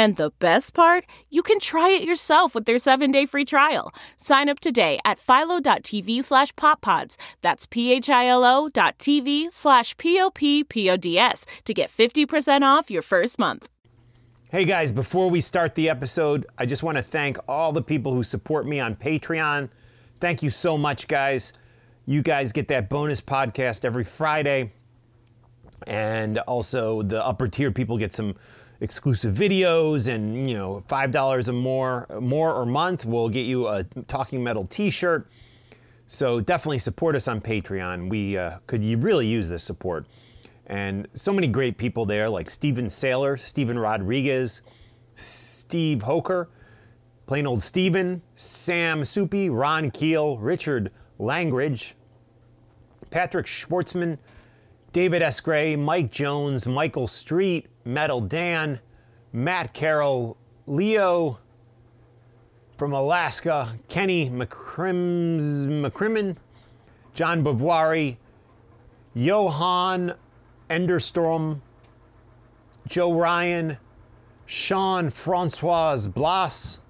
And the best part, you can try it yourself with their 7-day free trial. Sign up today at philo.tv slash poppods. That's p-h-i-l-o dot tv slash p-o-p-p-o-d-s to get 50% off your first month. Hey guys, before we start the episode, I just want to thank all the people who support me on Patreon. Thank you so much, guys. You guys get that bonus podcast every Friday. And also, the upper tier people get some exclusive videos and you know five dollars or more more or month will get you a talking metal t-shirt. So definitely support us on patreon. We uh, could you really use this support. And so many great people there like steven saylor stephen rodriguez steve hoker plain old steven sam soupy ron keel richard langridge patrick schwartzman David S. Gray, Mike Jones, Michael Street, Metal Dan, Matt Carroll, Leo from Alaska, Kenny McCrimmon, John Bavari, Johan Enderstrom, Joe Ryan, Sean Francois Blas,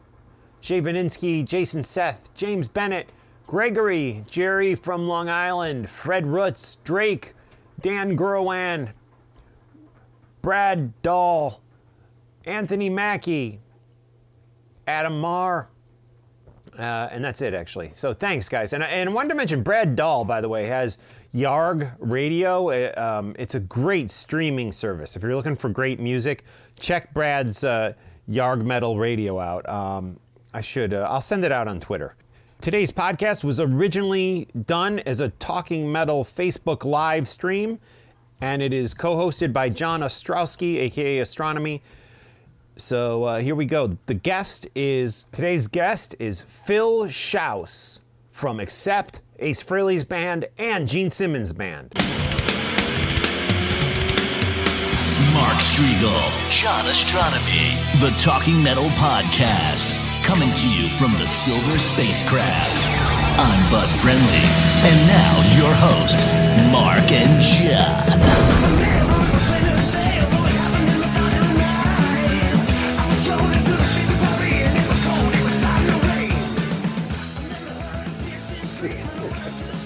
Jay Vaninsky, Jason Seth, James Bennett, Gregory, Jerry from Long Island, Fred Roots, Drake, Dan Gurwan, Brad Dahl, Anthony Mackey, Adam Marr, uh, and that's it actually. So thanks, guys. And, and wanted to mention Brad Dahl, by the way, has Yarg Radio. Uh, um, it's a great streaming service. If you're looking for great music, check Brad's uh, Yarg Metal Radio out. Um, I should. Uh, I'll send it out on Twitter. Today's podcast was originally done as a Talking Metal Facebook live stream, and it is co hosted by John Ostrowski, aka Ostronomy. So uh, here we go. The guest is today's guest is Phil Shouse from Accept, Ace Frehley's band, and Gene Simmons' band. Mark Strigl, John Ostronomy, the Talking Metal Podcast, coming to you from the Silver Spacecraft. I'm Bud Friendly, and now your hosts, Mark and John.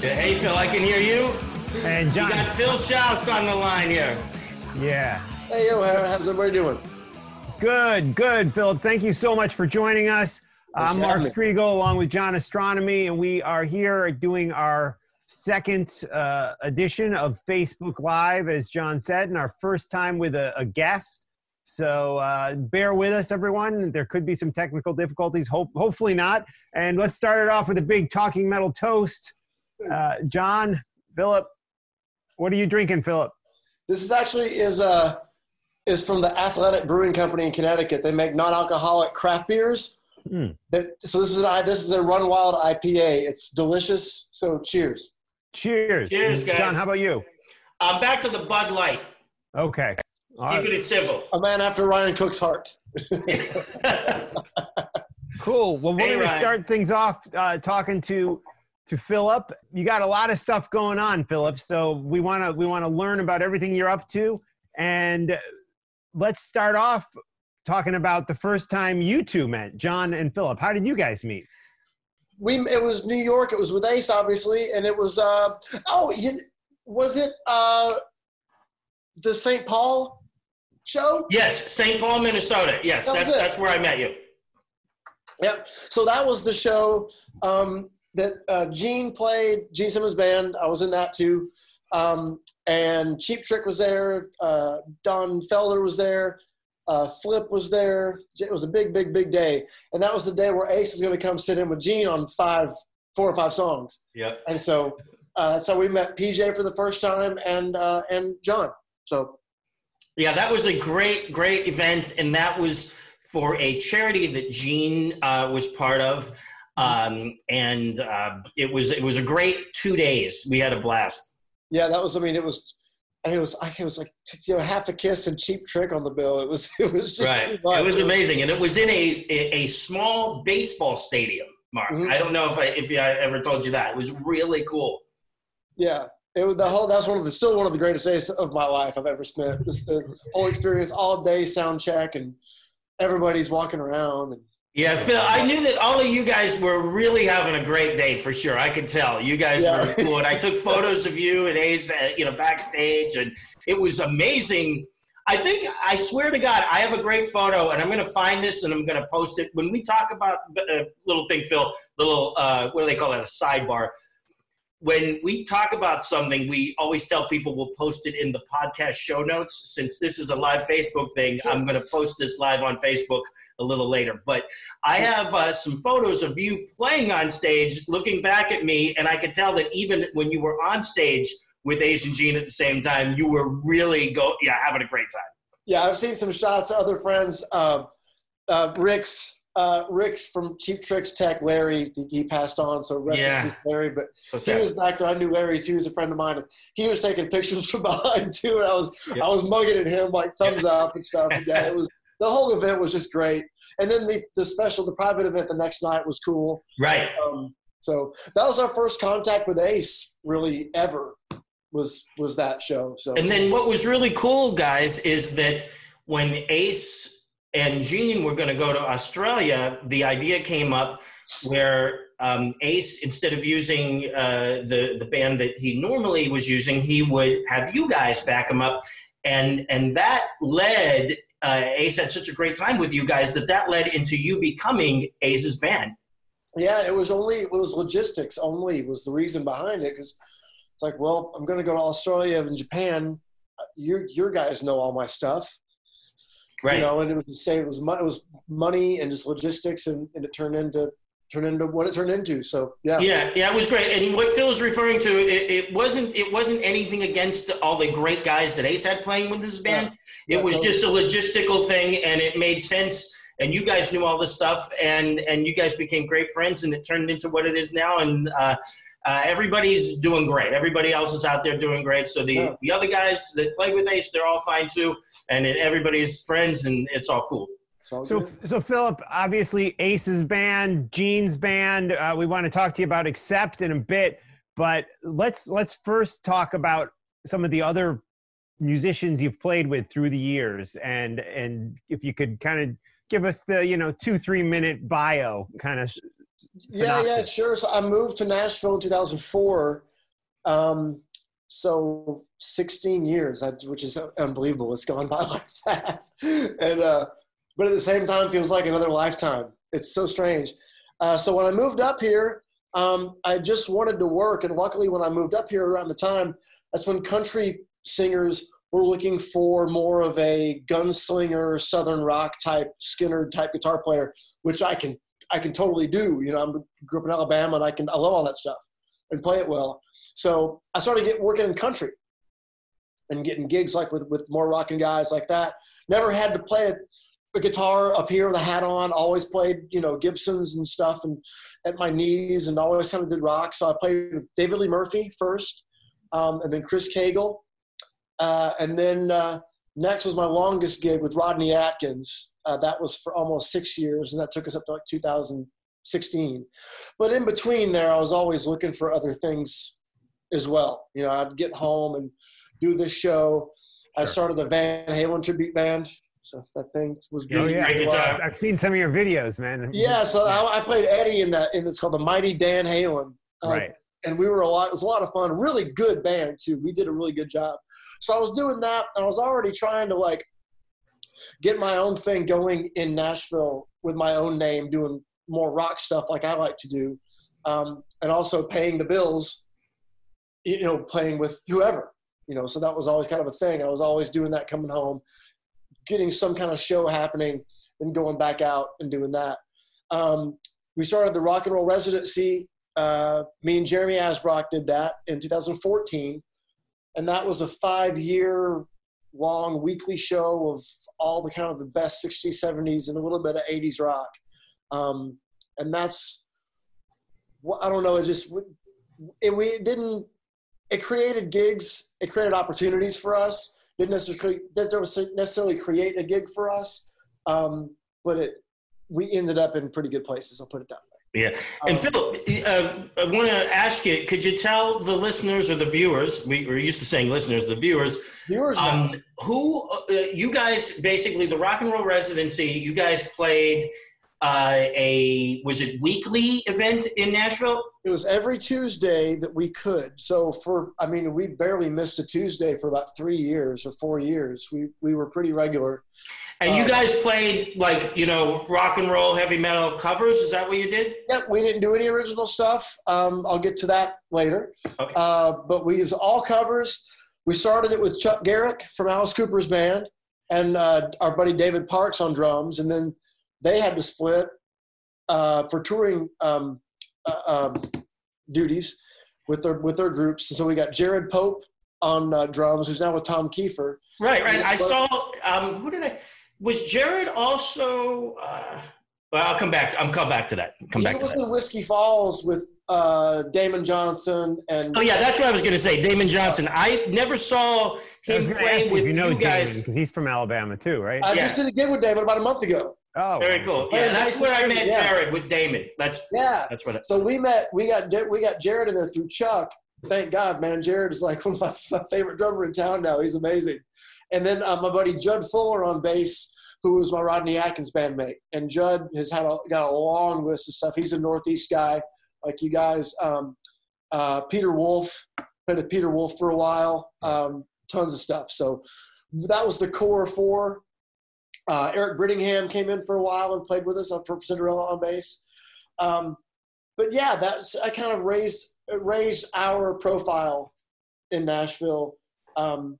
Hey, Phil, I can hear you. And You John, got Phil Shouse on the line here. yeah. Hey, yo, how's everybody doing? Good, good, Philip. Thank you so much for joining us. I'm Mark Strigl along with John Ostronomy, and we are here doing our second uh, edition of Facebook Live, as John said, and our first time with a, a guest. So uh, bear with us, everyone. There could be some technical difficulties, hope, hopefully not. And let's start it off with a big talking metal toast. Uh, John, Philip, what are you drinking, Philip? This is actually is uh is from the Athletic Brewing Company in Connecticut. They make non-alcoholic craft beers. That- so this is an this is a Run Wild IPA. It's delicious. So cheers. Cheers. Cheers, guys. John, how about you? I'm back to the Bud Light. Okay. All right. Keeping it simple. A man after Ryan Cook's heart. Cool. Well, we're Hey, going to start things off uh, talking to to Philip. You got a lot of stuff going on, Philip. So we want to we want to learn about everything you're up to, and let's start off talking about the first time you two met, John and Philip. How did you guys meet? We it was New York. It was with Ace, obviously, and it was uh oh, you, was it uh the St. Paul show? Yes, St. Paul, Minnesota. Yes, That that's that's where I met you. Yep. So that was the show um, that uh, Gene played. Gene Simmons band. I was in that too. Um, and Cheap Trick was there. Uh, Don Felder was there. Uh, Flip was there. It was a big, big, big day. And that was the day where Ace is going to come sit in with Gene on five, four or five songs. Yep. And so, uh, so we met PJ for the first time and uh, and John. So Yeah, that was a great, great event, and that was for a charity that Gene uh, was part of, um, and uh, it was it was a great two days. We had a blast. Yeah, that was. I mean, it was. And it was. I it was like you know half a kiss and Cheap Trick on the bill. It was. It was just. Right, too much. it was amazing, and it was in a a, small baseball stadium. Mark, Mhm. I don't know if I if I ever told you that. It was really cool. Yeah, it was the whole. That's one of the still one of the greatest days of my life I've ever spent. Just the whole experience, all day sound check, and everybody's walking around. And Yeah, Phil, I knew that all of you guys were really having a great day for sure. I could tell you guys Yeah. were cool, and I took photos of you and Ace, uh, you know, backstage, and it was amazing. I think I swear to God, I have a great photo, and I'm going to find this and I'm going to post it when we talk about a little thing, Phil. Little uh, what do they call that? A sidebar. When we talk about something, we always tell people we'll post it in the podcast show notes. Since this is a live Facebook thing, I'm going to post this live on Facebook a little later. But I have uh, some photos of you playing on stage, looking back at me, and I could tell that even when you were on stage with Ace and Gene at the same time, you were really go yeah having a great time. yeah, I've seen some shots of other friends. Um, uh, Rick's uh, Rick's from Cheap Tricks Tech. Larry, he, passed on, so rest in peace, Larry. But So he was back there. I knew Larry. He was a friend of mine. He was taking pictures from behind too. And I was Yeah. I was mugging at him like thumbs up and stuff. Yeah, it was the whole event was just great. And then the the special, the private event the next night was cool. Right. Um, so that was our first contact with Ace, really ever. Was was that show? So And then what was really cool, guys, is that when Ace and Gene were going to go to Australia, the idea came up where um, Ace, instead of using uh, the the band that he normally was using, he would have you guys back him up, and and that led. Uh, Ace had such a great time with you guys that that led into you becoming Ace's band. yeah, it was only it was logistics only was the reason behind it because it's like, well, I'm going to go to Australia and Japan. Your your guys know all my stuff, Right. you know, and it was say it was it was money and just logistics, and, and it turned into turned into what it turned into. So yeah, Yeah, yeah, it was great. And what Phil is referring to, it, it wasn't it wasn't anything against all the great guys that Ace had playing with his band. Yeah, it was totally. just a logistical thing, and it made sense. And you guys knew all this stuff, and and you guys became great friends, and it turned into what it is now. And uh, uh, everybody's doing great. Everybody else is out there doing great. So the Yeah. the other guys that played with Ace, they're all fine too, and everybody's friends, and it's all cool. So, good. so Philip, obviously Ace's band, Gene's band. Uh, we want to talk to you about Accept in a bit, but let's let's first talk about some of the other musicians you've played with through the years, and and if you could kind of give us the you know two three minute bio kind of. Yeah, yeah, sure. So I moved to Nashville in 2004. Um, so 16 years, which is unbelievable. It's gone by like that. And, uh, but at the same time, feels like another lifetime. It's so strange. Uh, so when I moved up here, um, I just wanted to work. And luckily, when I moved up here around the time, that's when country singers were looking for more of a gunslinger, southern rock type, Skynyrd type guitar player, which I can I can totally do. You know, I'm grew up in Alabama and I can I love all that stuff and play it well. So I started getting working in country and getting gigs like with with more rocking guys like that. Never had to play a guitar up here with a hat on. Always played you know Gibsons and stuff and at my knees and always kind of did rock. So I played with David Lee Murphy first, um, and then Chris Cagle, uh, and then uh, next was my longest gig with Rodney Atkins. Uh, that was for almost six years, and that took us up to like 2016. But in between there, I was always looking for other things as well. You know, I'd get home and do this show. I started a Van Halen tribute band So that thing was Yeah, Oh good. yeah, great guitar. I've seen some of your videos, man. Yeah, so I, I played Eddie in that, and it's called the Mighty Dan Halen. Um, right. and we were a lot. It was a lot of fun. Really good band too. We did a really good job. So I was doing that, and I was already trying to like get my own thing going in Nashville with my own name, doing more rock stuff like I like to do, um, and also paying the bills. You know, playing with whoever. You know, so that was always kind of a thing. I was always doing that coming home, getting some kind of show happening, and going back out and doing that. Um, we started the rock and roll residency uh, me and Jeremy Asbrock did that in 2014, and that was a five-year long weekly show of all the kind of the best 60s, 70s, and a little bit of 80s rock. Um, and that's, I don't know. It just it, we didn't. It created gigs. It created opportunities for us. Didn't necessarily didn't necessarily create a gig for us, um, but it we ended up in pretty good places. I'll put it that way. Yeah. And Phil, uh, I want to ask you, could you tell the listeners or the viewers, we, we're used to saying listeners, the viewers, Viewers, um, who, uh, you guys, basically the rock and roll residency, you guys played uh, a, was it weekly event in Nashville? It was every Tuesday that we could. So for, I mean, we barely missed a Tuesday for about three years or four years. We we were pretty regular. And you Um, guys played like, you know, rock and roll, heavy metal covers. Is that what you did? Yep, we didn't do any original stuff. Um, I'll get to that later. Okay. Uh, but we used all covers. We started it with Chuck Garric from Alice Cooper's band and uh, our buddy David Parks on drums, and then they had to split uh, for touring um, uh, um, duties with their with their groups. And so we got Jared Pope on uh, drums, who's now with Tom Keifer. Right, right. I saw, um, who did I, was Jared also, uh, well, I'll come back. I'm come back to that. Come he back to was that. in Whiskey Falls with uh, Damon Johnson and Oh yeah, that's what I was going to say. Damon Johnson. I never saw him going to play ask you with if you know you guys. Because he's from Alabama too, right? I Yeah. just did a gig with Damon about a month ago. Oh, Very cool. Yeah, Yeah, that's where I met yeah. Jared with Damon. That's Yeah. that's what. I, So we met. We got we got Jared in there through Chuck. Thank God, man. Jared is like one of my, my favorite drummer in town now. He's amazing. And then uh, my buddy Judd Fuller on bass, who was my Rodney Atkins bandmate. And Judd has had a, got a long list of stuff. He's a Northeast guy, like you guys. Um, uh, Peter Wolf played with Peter Wolf for a while. Um, tons of stuff. So that was the core four. Uh, Eric Brittingham came in for a while and played with us for Cinderella on bass. Um, but yeah, that's I kind of raised raised our profile in Nashville, um,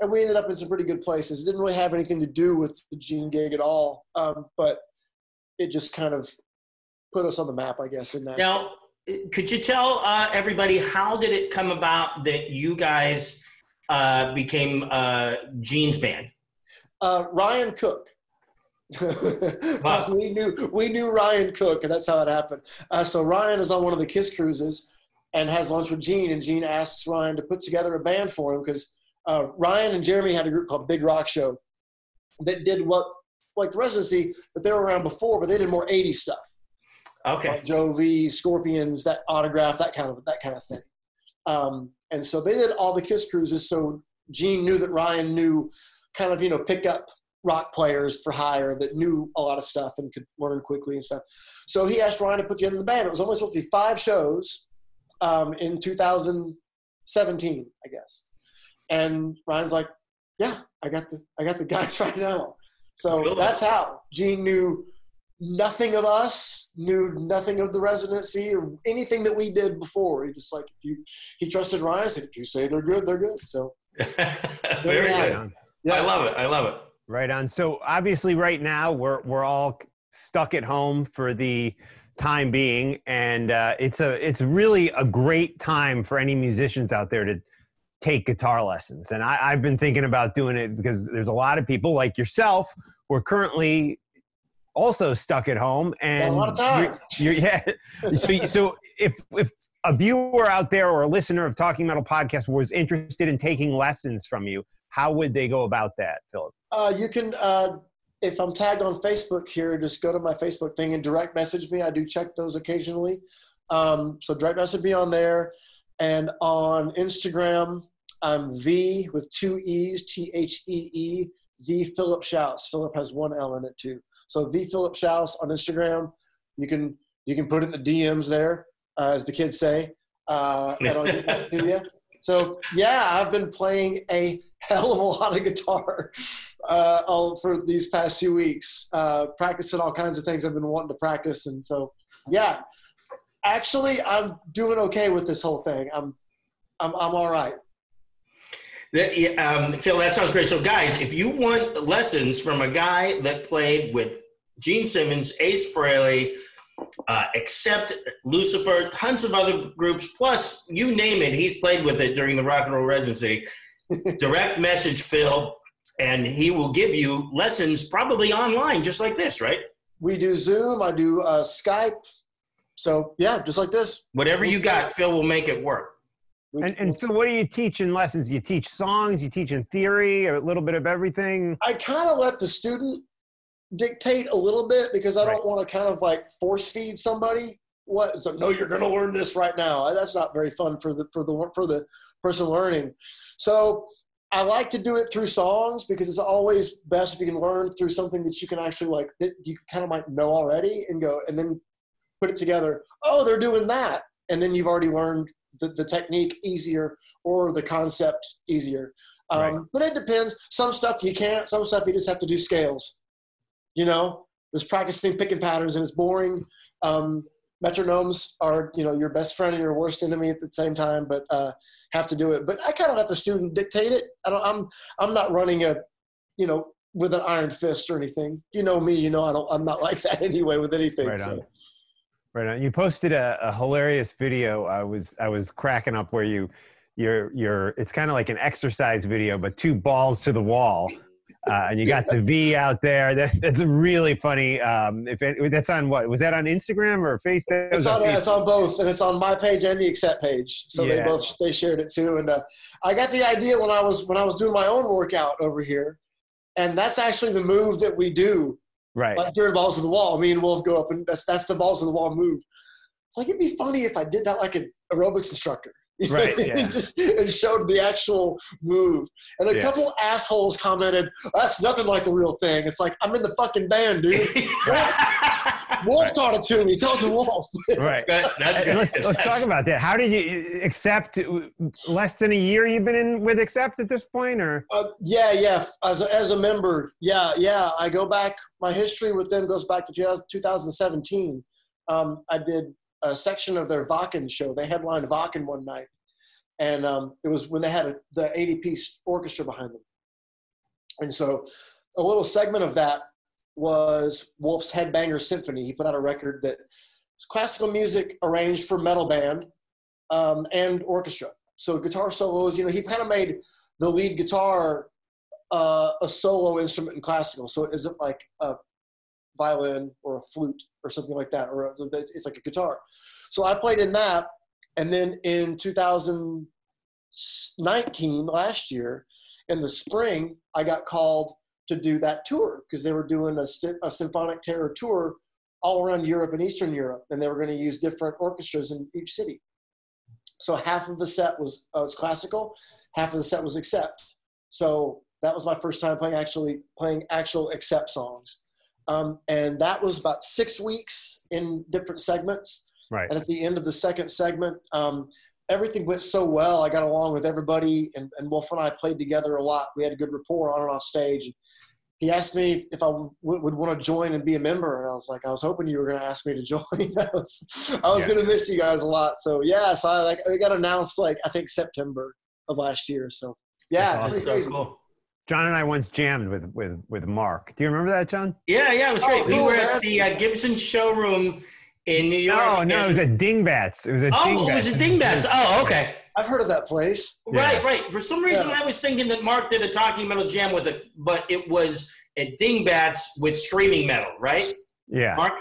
and we ended up in some pretty good places. It didn't really have anything to do with the Gene gig at all, um, but it just kind of put us on the map, I guess. In Nashville. now, could you tell uh, everybody how did it come about that you guys uh, became uh, Gene's band? Uh, Ryan Cook. Wow. we knew we knew Ryan Cook, and that's how it happened. Uh, so Ryan is on one of the Kiss cruises and has lunch with Gene, and Gene asks Ryan to put together a band for him because uh, Ryan and Jeremy had a group called Big Rock Show that did what like the residency, but they were around before, but they did more '80s stuff, Okay. like Joe Lee, Scorpions, that autograph, that kind of that kind of thing. Um, and so they did all the Kiss cruises. So Gene knew that Ryan knew kind of you know pick up rock players for hire that knew a lot of stuff and could learn quickly and stuff. So he asked Ryan to put together the band. It was only supposed to be five shows um, in 2017, I guess. And Ryan's like, "Yeah, I got the I got the guys right now." So that's how Gene knew nothing of us, knew nothing of the residency or anything that we did before. He just like if you he trusted Ryan. Said if you say they're good, they're good. So Very. Good. Yeah, I love it. I love it. Right on. So obviously, right now we're we're all stuck at home for the time being, and uh, it's a it's really a great time for any musicians out there to take guitar lessons. And I, I've been thinking about doing it because there's a lot of people like yourself who are currently also stuck at home, and a lot of time. you're, you're- yeah. so so if if a viewer out there or a listener of Talking Metal Podcast was interested in taking lessons from you, how would they go about that, Philip? Uh, you can, uh, if I'm tagged on Facebook here, just go to my Facebook thing and direct message me. I do check those occasionally. Um, so direct message me on there. And on Instagram, I'm V with two E's, T H E E, the Philip Shouse. Philip has one L in it too. So the Philip Shouse on Instagram. You can you can put it in the DMs there, uh, as the kids say, uh, and I'll get back to you. So yeah, I've been playing a hell of a lot of guitar uh, all, for these past few weeks, uh, practicing all kinds of things I've been wanting to practice, and so yeah, actually, I'm doing okay with this whole thing. I'm I'm I'm all right. That, um, Phil, that sounds great. So, guys, if you want lessons from a guy that played with Gene Simmons, Ace Frehley, uh, Accept Lucifer, tons of other groups, plus you name it, he's played with it during the rock and roll residency. Direct message Phil, and he will give you lessons probably online, just like this, right? We do Zoom. I do uh, Skype. So yeah, just like this. Whatever you got, Phil will make it work. And, and Phil, what do you teach in lessons? You teach songs, you teach in theory, a little bit of everything. I kind of let the student dictate a little bit because I Right. don't want to kind of like force feed somebody what. So no, you're going to learn this right now. That's not very fun for the for the for the person learning. So I like to do it through songs because it's always best if you can learn through something that you can actually like that you kind of might know already and go and then put it together. Oh, they're doing that, and then you've already learned the, the technique easier or the concept easier. Um, Right. But it depends. Some stuff you can't. Some stuff you just have to do scales. You know, just practicing picking patterns, and it's boring. Um, metronomes are you know your best friend and your worst enemy at the same time, but uh, have to do it. But I kind of let the student dictate it. I don't. I'm I'm not running a, you know, with an iron fist or anything. If you know me, you know I don't. I'm not like that anyway with anything. Right so. on. Right on. You posted a, a hilarious video. I was I was cracking up where you you're you're it's kind of like an exercise video, but two balls to the wall. Uh, and you got the V out there. That, that's really funny. Um, if it, that's on what was that on Instagram or Facebook? It's was on, on it's on both, and it's on my page and the accept page. So they both they shared it too. And uh, I got the idea when I was when I was doing my own workout over here, and that's actually the move that we do right. like during balls to the wall. Me and Wolf go up, and that's that's the balls to the wall move. It's like it'd be funny if I did that like an aerobics instructor. Right, yeah. and just and showed the actual move. And a Yeah. couple assholes commented, "That's nothing like the real thing." It's like I'm in the fucking band, dude. Wolf Right. taught it to me. Tell it to Wolf. Right. That- that's good. let's let's talk about that. How did you accept? Less than a year you've been in with accept at this point, or Uh, yeah, yeah. As a, as a member, yeah, yeah. I go back. My history with them goes back to 2017. Um, I did a section of their Wacken show. They headlined Wacken one night, and um, it was when they had a, the 80 piece orchestra behind them. And so, a little segment of that was Wolf's Headbanger Symphony. He put out a record that was classical music arranged for metal band um, and orchestra. So guitar solos. You know, he kind of made the lead guitar uh, a solo instrument in classical. So it isn't like a violin or a flute or something like that, or it's like a guitar. So I played in that, and then in 2019, last year, in the spring, I got called to do that tour because they were doing a, a symphonic terror tour all around Europe and Eastern Europe, and they were going to use different orchestras in each city. So half of the set was uh, was classical, half of the set was accept. So that was my first time playing actually playing actual accept songs, um, and that was about six weeks in different segments. right? And at the end of the second segment, um, everything went so well. I got along with everybody, and, and Wolf and I played together a lot. We had a good rapport on and off stage. He asked me if I w- would want to join and be a member, and I was like, I was hoping you were going to ask me to join. I was, I was Yeah. going to miss you guys a lot. So yeah, so I like it got announced like I think September of last year. So yeah, That's it's That's pretty so cool. John and I once jammed with with with Mark. Do you remember that, John? Yeah, yeah, it was Oh, great. we were at the uh, Gibson showroom in New York. No, no, it was at Dingbatz. It was at Oh, Dingbatz. it was a Dingbatz. Oh, okay. I've heard of that place. Yeah. Right, right. For some reason, Yeah. I was thinking that Mark did a Talking Metal Jam with it, but it was at Dingbatz with streaming metal, right? Yeah, Mark?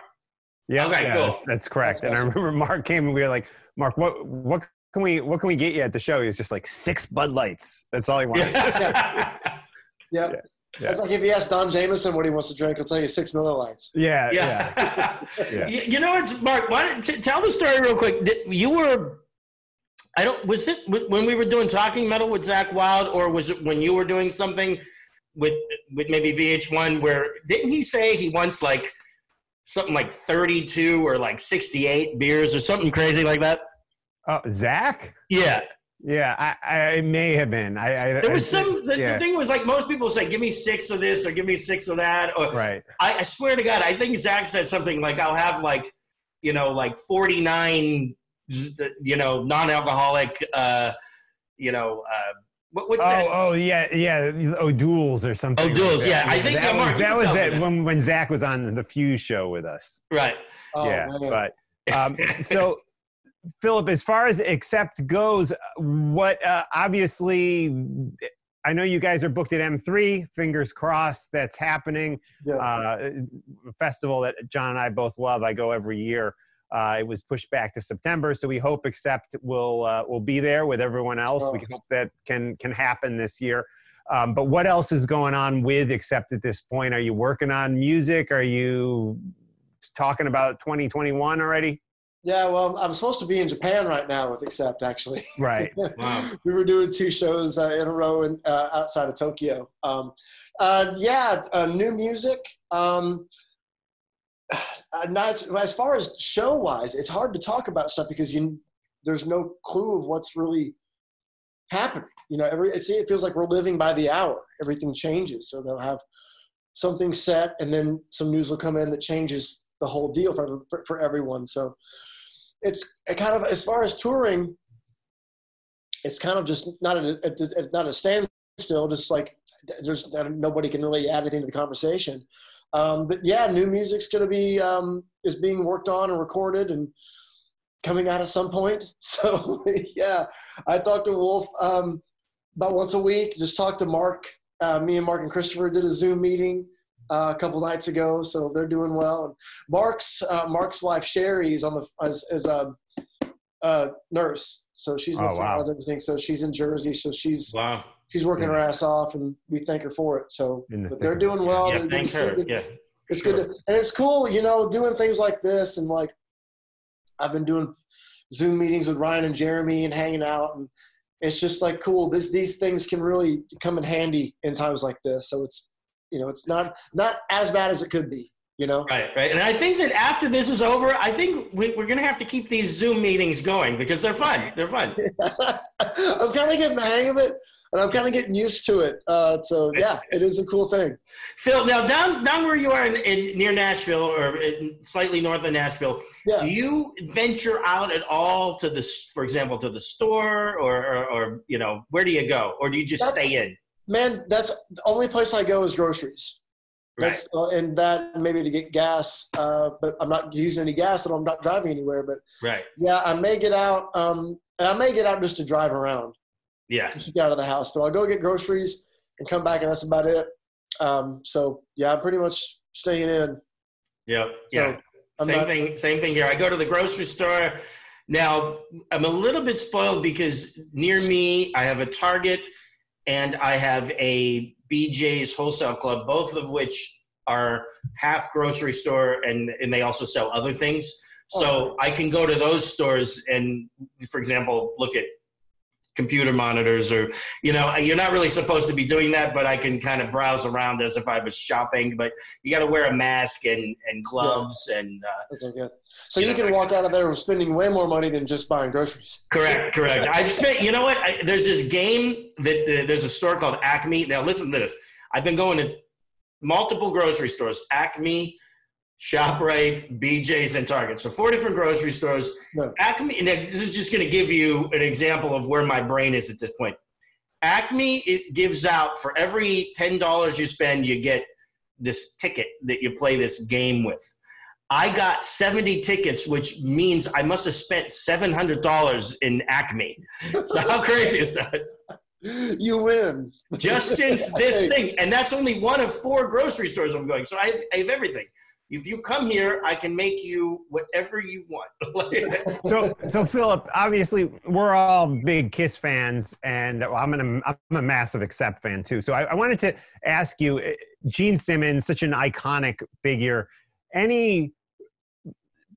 yeah, Okay, yeah, cool. That's, that's correct. That's And I remember Mark came and we were like, Mark, what what can we what can we get you at the show? He was just like six Bud Lights. That's all he wanted. Yeah. Yeah. Yeah. It's like if you ask Don Jamieson what he wants to drink, he'll tell you six Miller Lights. yeah, yeah. yeah. Yeah. You, you know what's Mark? Why don't, t- tell the story real quick. Did- You were, I don't. Was it when we were doing Talking Metal with Zakk Wylde, or was it when you were doing something with with maybe VH1 where didn't he say he wants like something like 32 or like 68 beers or something crazy like that? Oh, Zach? Yeah. Yeah, I, I may have been. I, I There was I- some. The, yeah. the thing was like most people say, "Give me six of this" or "Give me six of that." Or right. I, I swear to God, I think Zach said something like, "I'll have like, you know, like forty nine, you know, non-alcoholic, uh, you know, uh, what, what's that?" Oh, oh yeah, yeah, O'Doul's or something. O'Doul's, like that. yeah. I think- that Mark, was that was it when when Zach was on the Fuse show with us. Right. Oh, yeah, man. but um, so Philip, as far as accept goes, what uh, obviously, I know you guys are booked at M3. Fingers crossed, that's happening. Yeah. Uh, a festival that John and I both love. I go every year. Uh, it was pushed back to September, so we hope Accept will uh, will be there with everyone else. We Oh. hope that can can happen this year. Um, but what else is going on with Accept at this point? Are you working on music? Are you talking about 2021 already? Yeah, well, I'm supposed to be in Japan right now with Accept, actually. Right. Wow. we were doing two shows uh, in a row in, uh, outside of Tokyo. Um, uh, yeah, uh, new music. Um, uh, not as, as far as show wise, it's hard to talk about stuff because you there's no clue of what's really happening. You know, every it's, it feels like we're living by the hour. Everything changes, so they'll have something set, and then some news will come in that changes the whole deal for for, for everyone. So it's it kind of as far as touring it's kind of just not a, a, a- not a standstill. Just like there's nobody can really add anything to the conversation. Um, but yeah, new music's going to be um, is being worked on and recorded and coming out at some point. So yeah, I talk to Wolf um, about once a week. Just talk to Mark. Uh, me and Mark and Christopher did a Zoom meeting uh, a couple nights ago, so they're doing well. And Mark's uh, Mark's wife Sherry is on the as, as a, a nurse, so she's in Oh, the front wow. of everything. So she's in Jersey, so she's Wow. she's working her ass off, and we thank her for it. So, the but they're doing well. Yeah. They're Thank her. good- Yeah. it's sure. good, to, and it's cool, you know, doing things like this, and like I've been doing Zoom meetings with Ryan and Jeremy and hanging out, and it's just like cool. This these things can really come in handy in times like this. So it's you know, it's not not as bad as it could be. You know, Right, right. And I think that after this is over, I think we, we're going to have to keep these Zoom meetings going because they're fun. They're fun. I'm kind of getting the hang of it, and I'm kind of getting used to it. Uh, so yeah, it is a cool thing. Phil, now down down where you are in, in near Nashville or in slightly north of Nashville, Yeah. do you venture out at all to the, for example, to the store or, or, or you know, where do you go, or do you just That's- stay in? Man, that's the only place I go is groceries. Right. That's uh, and that maybe to get gas, uh, but I'm not using any gas and I'm not driving anywhere. But Right. yeah, I may get out, um, and I may get out just to drive around, Yeah. to get out of the house. But I'll go get groceries and come back, and that's about it. Um, so yeah, I'm pretty much staying in. Yeah. Yeah. So, same not- thing. Same thing here. I go to the grocery store. Now I'm a little bit spoiled because near me I have a Target and I have a BJ's Wholesale Club, both of which are half grocery store and and they also sell other things. So I can go to those stores and, for example, look at computer monitors or you know you're not really supposed to be doing that but i can kind of browse around as if i was shopping but you got to wear a mask and and gloves and uh, Okay. So You you know, can walk out of there spending way more money than just buying groceries. Correct, correct. I spent. You know what? I, there's this game that uh, there's a store called Acme. Now listen to this. I've been going to multiple grocery stores: Acme, Shoprite, BJ's, and Target. So four different grocery stores. Acme. And this is just going to give you an example of where my brain is at this point. Acme it gives out for every ten dollars you spend, you get this ticket that you play this game with. I got 70 tickets, which means I must have spent $700 in Acme. So how crazy is that? You win. Just since this Hey. thing, and that's only one of four grocery stores I'm going. So I have, I have everything. If you come here, I can make you whatever you want. so so Philip, obviously we're all big Kiss fans, and I'm an, I'm a massive Accept fan too. So I, I wanted to ask you, eh, Gene Simmons, such an iconic figure, any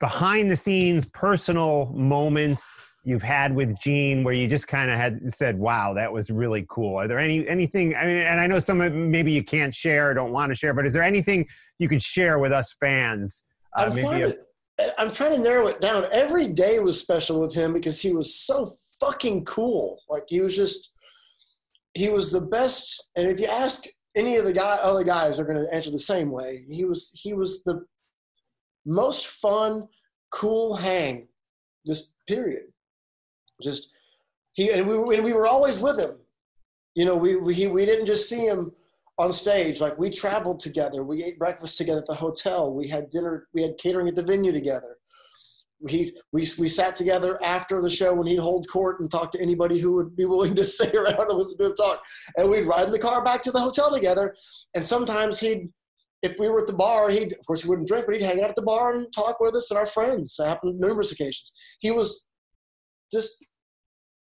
behind the scenes personal moments you've had with Gene where you just kind of had said, "Wow, that was really cool." Are there any anything? I mean, and I know some of maybe you can't share or don't want to share, but is there anything you could share with us fans? Uh, I'm trying to. I'm trying to narrow it down. Every day was special with him because he was so fucking cool. Like he was just, he was the best. And if you ask any of the guy, other guys, are going to answer the same way. He was he was the most fun, cool hang. Just period. Just he and we and we were always with him. You know, we we we didn't just see him on stage. Like we traveled together. We ate breakfast together at the hotel. We had dinner. We had catering at the venue together. He, we, we sat together after the show when he'd hold court and talk to anybody who would be willing to stay around and listen to him talk. And we'd ride in the car back to the hotel together. And sometimes he'd, if we were at the bar, he'd, of course, he wouldn't drink, but he'd hang out at the bar and talk with us and our friends. It happened numerous occasions. He was just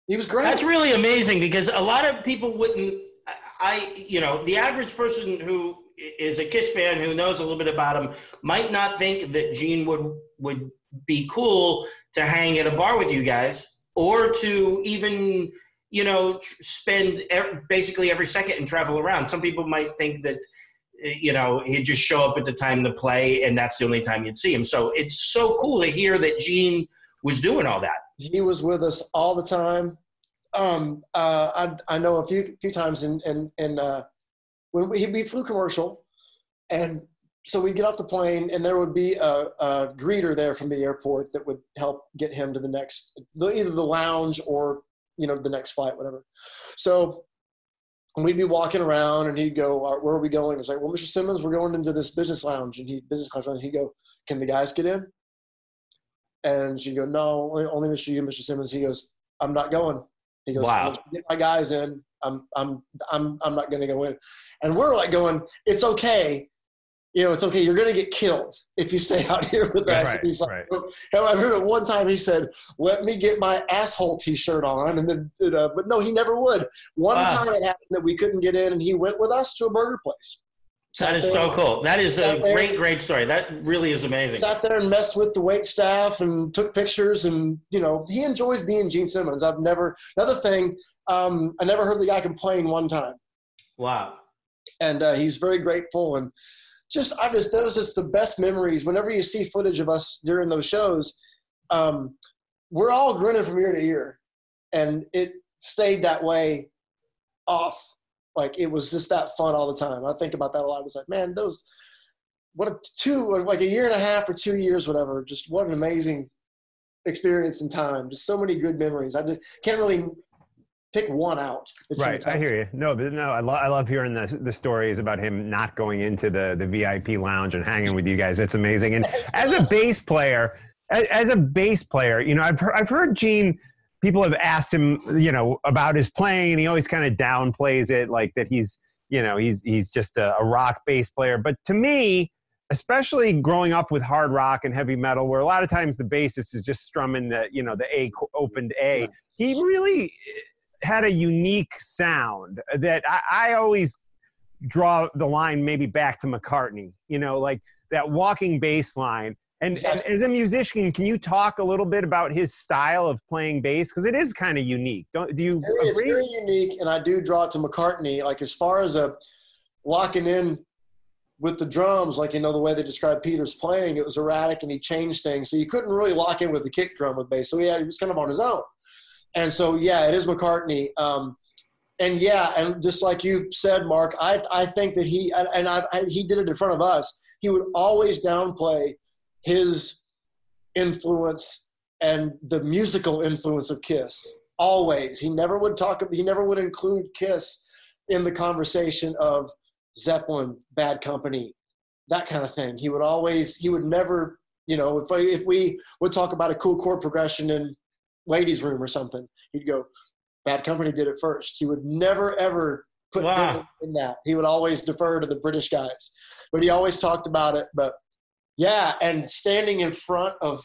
he was great. That's really amazing because a lot of people wouldn't. I, you know, the average person who is a Kiss fan who knows a little bit about him might not think that Gene would would be cool to hang at a bar with you guys or to even you know spend basically every second and travel around. Some people might think that you know he'd just show up at the time to play and that's the only time you'd see him. So it's so cool to hear that Gene was doing all that. He was with us all the time. Um, uh, I, I know a few few times in in, in uh, when we, we flew commercial, and so we'd get off the plane, and there would be a, a, greeter there from the airport that would help get him to the next, either the lounge or you know the next flight, whatever. So we'd be walking around, and he'd go, "Where are we going?" It's like, "Well, Mr. Simmons, we're going into this business lounge," and he business class, and he'd go, "Can the guys get in?" And she'd go, no, only, only Mr. You, Mr. Simmons. He goes, I'm not going. He goes, wow. get my guys in. I'm, I'm, I'm, I'm not going to go in. And we're like going, it's okay. You know, it's okay. You're going to get killed if you stay out here with us. Right, he's like, right. I heard at one time he said, let me get my asshole t-shirt on. And then, uh, but no, he never would. One wow. time it happened that we couldn't get in and he went with us to a burger place. That is so cool. That is a great, great story. That really is amazing. Sat there and messed with the wait staff and took pictures, and you know he enjoys being Gene Simmons. I've never another thing. Um, I never heard the guy complain one time. Wow. And uh, he's very grateful, and just I just those just the best memories. Whenever you see footage of us during those shows, um, we're all grinning from ear to ear, and it stayed that way off like it was just that fun all the time. I think about that a lot. I was like, man, those what a two like a year and a half or two years, whatever. Just what an amazing experience and time. Just so many good memories. I just can't really pick one out. It's right, I hear you. No, but no, I, lo- I love hearing the the stories about him not going into the the VIP lounge and hanging with you guys. It's amazing. And as a bass player, as, as a bass player, you know, I've heard, I've heard Gene people have asked him, you know, about his playing, and he always kind of downplays it, like that he's, you know, he's he's just a, a rock bass player. But to me, especially growing up with hard rock and heavy metal, where a lot of times the bassist is just strumming the, you know, the A opened A, he really had a unique sound that I, I always draw the line maybe back to McCartney. You know, like that walking bass line and, exactly. and, as a musician, can you talk a little bit about his style of playing bass? Because it is kind of unique. Don't do you it's agree? very unique, and I do draw it to McCartney. Like as far as a locking in with the drums, like you know the way they described Peter's playing, it was erratic, and he changed things, so you couldn't really lock in with the kick drum with bass. So yeah, he was kind of on his own. And so yeah, it is McCartney. Um, and yeah, and just like you said, Mark, I I think that he and I, I he did it in front of us. He would always downplay his influence and the musical influence of Kiss. Always, he never would talk. He never would include Kiss in the conversation of Zeppelin, Bad Company, that kind of thing. He would always. He would never. You know, if I, if we would talk about a cool chord progression in Ladies' Room or something, he'd go, "Bad Company did it first. He would never ever put wow. in that. He would always defer to the British guys, but he always talked about it. But yeah, and standing in front of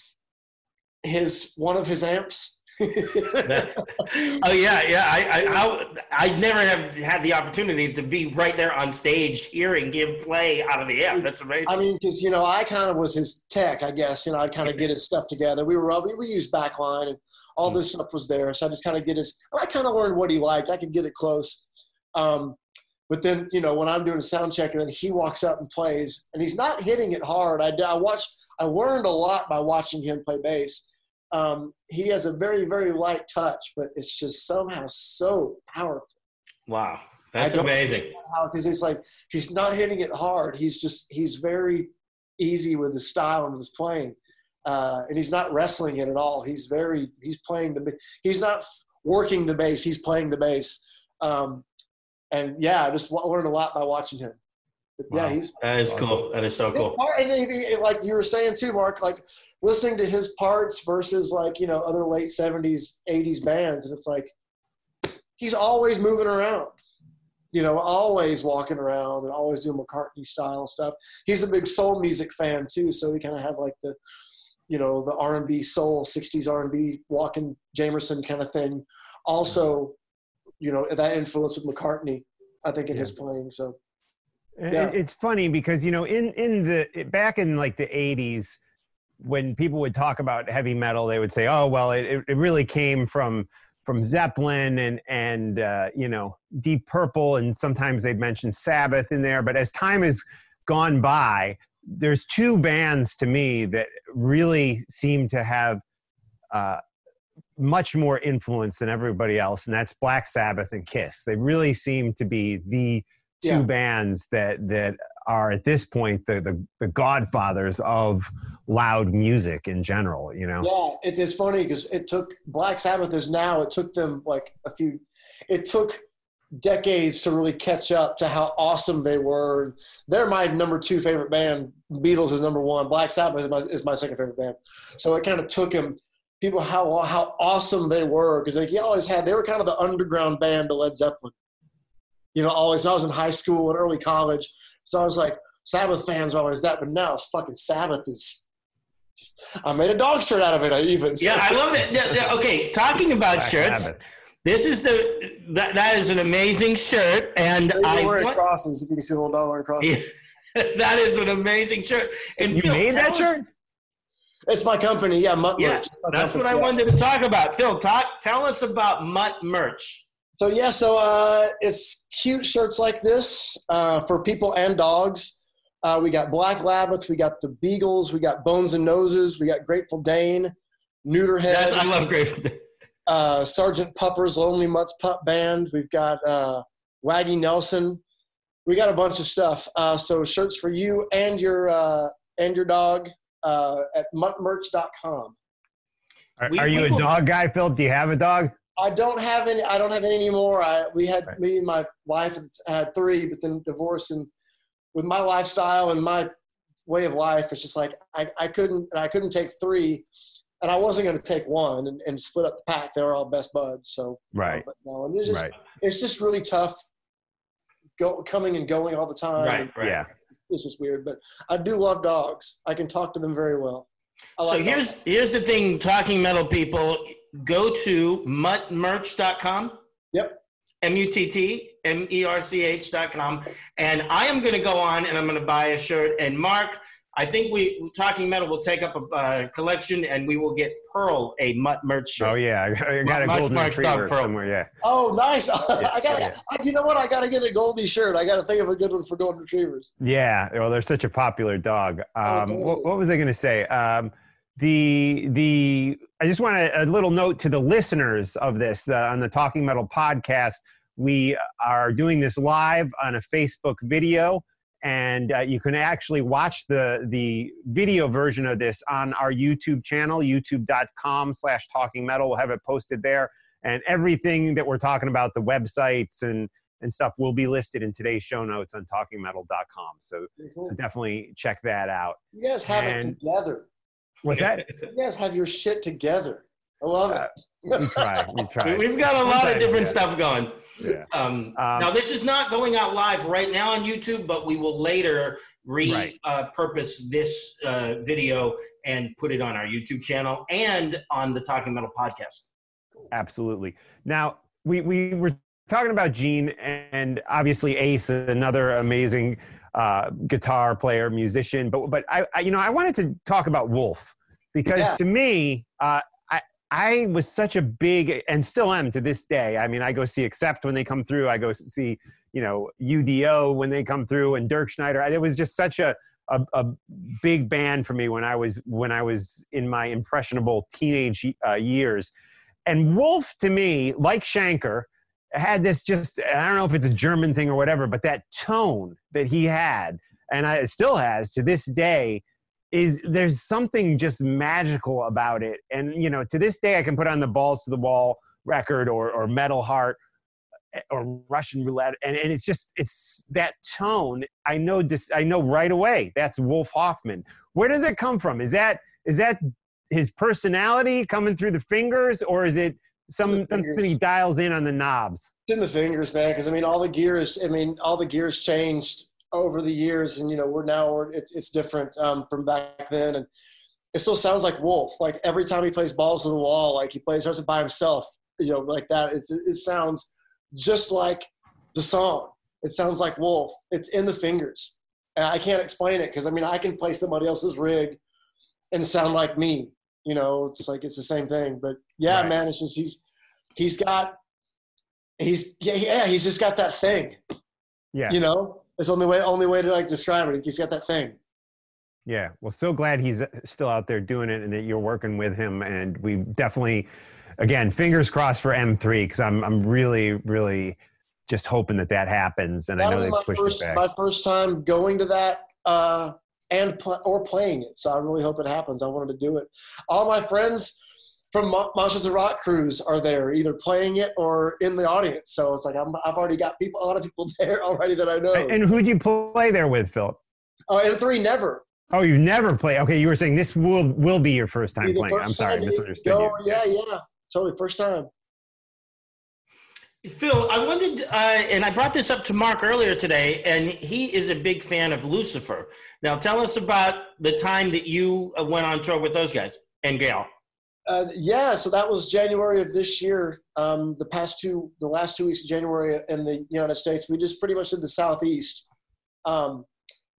his one of his amps oh yeah, yeah. I, I, I, I never have had the opportunity to be right there on stage, hearing him play out of the amp. That's amazing. I mean, because you know, I kind of was his tech, I guess. You know, I'd kind of get his stuff together. We were we, we used backline, and all Mm. this stuff was there. So I just kind of get his. And I kind of learned what he liked. I could get it close. Um, but then, you know, when I'm doing a sound check and then he walks up and plays, and he's not hitting it hard. I, I watched. I learned a lot by watching him play bass. Um, he has a very, very light touch, but it's just somehow so powerful. wow, that's amazing. because it's like he's not hitting it hard. He's just he's very easy with his style and with his playing, uh, and he's not wrestling it at all. He's very he's playing the he's not working the bass. He's playing the bass, um, and yeah, I just wa- learned a lot by watching him. But yeah, he's That is cool. That is so cool. and he- he- like you were saying too, Mark, like listening to his parts versus like you know other late seventies, eighties bands, and it's like he's always moving around. You know, always walking around and always doing McCartney style stuff. He's a big soul music fan too, so we kind of have like the, you know, the R and B soul, '60s R and B, walking Jamerson kind of thing. Also, you know, that influence with McCartney, I think, in his playing. So It- Yeah. It's funny because you know in in the back in like the 80s when people would talk about heavy metal they would say oh well it, it really came from from Zeppelin and and uh, you know Deep Purple and sometimes they'd mention Sabbath in there but as time has gone by there's two bands to me that really seem to have uh, much more influence than everybody else and that's Black Sabbath and Kiss they really seem to be the two Yeah. bands that that are at this point the, the the godfathers of loud music in general you know Yeah, it, it's funny because it took Black Sabbath is now. It took them like a few. It took decades to really catch up to how awesome they were. They're my number two favorite band. Beatles is number one. Black Sabbath is my, is my second favorite band. So it kind of took him people how how awesome they were because like he always had. They were kind of the underground band to Led Zeppelin. You know, always. I was in high school and early college, so I was like Sabbath fans were always that. But now it's fucking Sabbath is. I made a dog shirt out of it. I even Yeah, I love it. Yeah, yeah, Okay, talking about Black shirts. Sabbath. This is the that, that is an amazing shirt, and They're I wearing want- crosses. If you can see the little dog wearing crosses, that is an amazing shirt. And you Phil, made that us- shirt it's my company. Yeah, Mutt Yeah, Merch. It's my that's what I yeah. wanted to talk about. Phil, talk tell us about Mutt merch. So yeah, so uh, it's cute shirts like this uh, for people and dogs. Uh, we got Black Labbath, we got the Beagles, we got Bones and Noses, we got Grateful Dane, Neuterhead, That's, I love Grateful Dead. uh, Sergeant Pupper's Lonely Mutts Pup Band. We've got uh, Waggy Nelson. We got a bunch of stuff. Uh, so shirts for you and your uh, and your dog uh, at muttmerch.com. are, We- are you a dog guy phil do you have a dog I don't have any. I don't have any anymore. I we had Right. me and my wife had three, but then divorced. And with my lifestyle and my way of life, it's just like I, I couldn't. and I couldn't take three, and I wasn't going to take one and, and split up the pack. They were all best buds. So right But no, and it's just right it's just really tough. Go coming and going all the time. Right, right. yeah It's just weird, but I do love dogs. I can talk to them very well. I So here's dogs. here's the thing, talking metal people, go to muttmerch.com. Yep. M U T T M E R C H dot com. And I am going to go on and I'm going to buy a shirt. And Mark, I think we, Talking Metal, will take up a uh, collection and we will get Pearl a Mutt merch shirt. oh yeah i, I got a My golden Smart's dog retriever Pearl. somewhere yeah Oh, nice! I got. yeah. to You know what? I got to get a Goldie shirt. I got to think of a good one for golden retrievers. Yeah, well, they're such a popular dog. Um, Okay. what, what was I going to say? Um, the the I just want a, a little note to the listeners of this uh, on the Talking Metal podcast. We are doing this live on a Facebook video, and uh, you can actually watch the the video version of this on our YouTube channel, YouTube.com/slash Talking Metal. We'll have it posted there, and everything that we're talking about, the websites and and stuff will be listed in today's show notes on talkingmetal.com. So, so definitely check that out. You guys have it together. What's that? You guys have your shit together. I love it. we try. We try. We've got a lot of different stuff going. Yeah. Um, Um, now, this is not going out live right now on YouTube, but we will later Right. repurpose this uh, video and put it on our YouTube channel and on the Talking Metal podcast. absolutely. Now we we were talking about Gene and obviously Ace, another amazing uh, guitar player, musician. But but I, I, you know I wanted to talk about Wolf because Yeah. to me uh, I I was such a big and still am to this day. I mean I go see Accept when they come through. I go see you know UDO when they come through and Dirkschneider. It was just such a a, a big band for me when I was when I was in my impressionable teenage uh, years. And Wolf to me, like Schenker, had this just I don't know if it's a German thing or whatever, but that tone that he had and I, still has to this day is there's something just magical about it. And you know, to this day I can put on the balls to the wall record or or Metal Heart eh, or Russian roulette and, and it's just it's that tone I know dis, I know right away that's Wolf Hoffmann. Where does it come from? Is that is that his personality coming through the fingers or is it. Something he dials in on the knobs? It's in the fingers, man. Because I mean, all the gears. I mean, all the gears changed over the years, and you know, we're now we're, it's it's different um, from back then, and it still sounds like Wolf. Like every time he plays balls to the wall, like he plays starts it by himself, you know, like that. It's it sounds just like the song. It sounds like Wolf. It's in the fingers, and I can't explain it because I mean, I can play somebody else's rig and sound like me. You know, it's like it's the same thing. But yeah, Right. man, it's just he's he's got he's yeah yeah he's just got that thing. Yeah. You know, it's the only way only way to like describe it. He's got that thing. Yeah, well, so glad he's still out there doing it, and that you're working with him. And we definitely, again, fingers crossed for M3 because I'm I'm really really just hoping that that happens. And I know they pushed first it back. my first time going to that uh, and pl- or playing it. So I really hope it happens. I wanted to do it. All my friends from Mo- Monsters of Rock cruise are there, either playing it or in the audience. So it's like I'm, I've already got people, a lot of people there already that I know. And and who'd you play there with, Philip? oh, and three never. Oh, you've never played. Okay, you were saying this will will be your first time playing. I'm sorry, I misunderstood you. Yeah, yeah, totally first time. Phil, I wanted, uh, and I brought this up to Mark earlier today, and he is a big fan of Lucifer. Now, tell us about the time that you uh, went on tour with those guys and Gail. Uh, yeah, so that was January of this year. Um, the past two, the last two weeks of January in the United States, we just pretty much did the Southeast, um,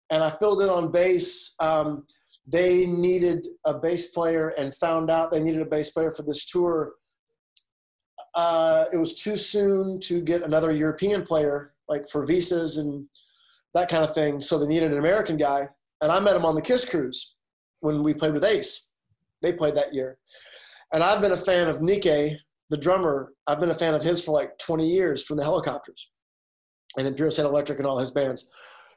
and I filled in on bass. Um, they needed a bass player and found out they needed a bass player for this tour. Uh, it was too soon to get another European player, like for visas and that kind of thing. So they needed an American guy, and I met him on the Kiss cruise when we played with Ace. They played that year. And I've been a fan of Nicke, the drummer. I've been a fan of his for like 20 years from the Hellacopters and then Imperial State Electric and all his bands.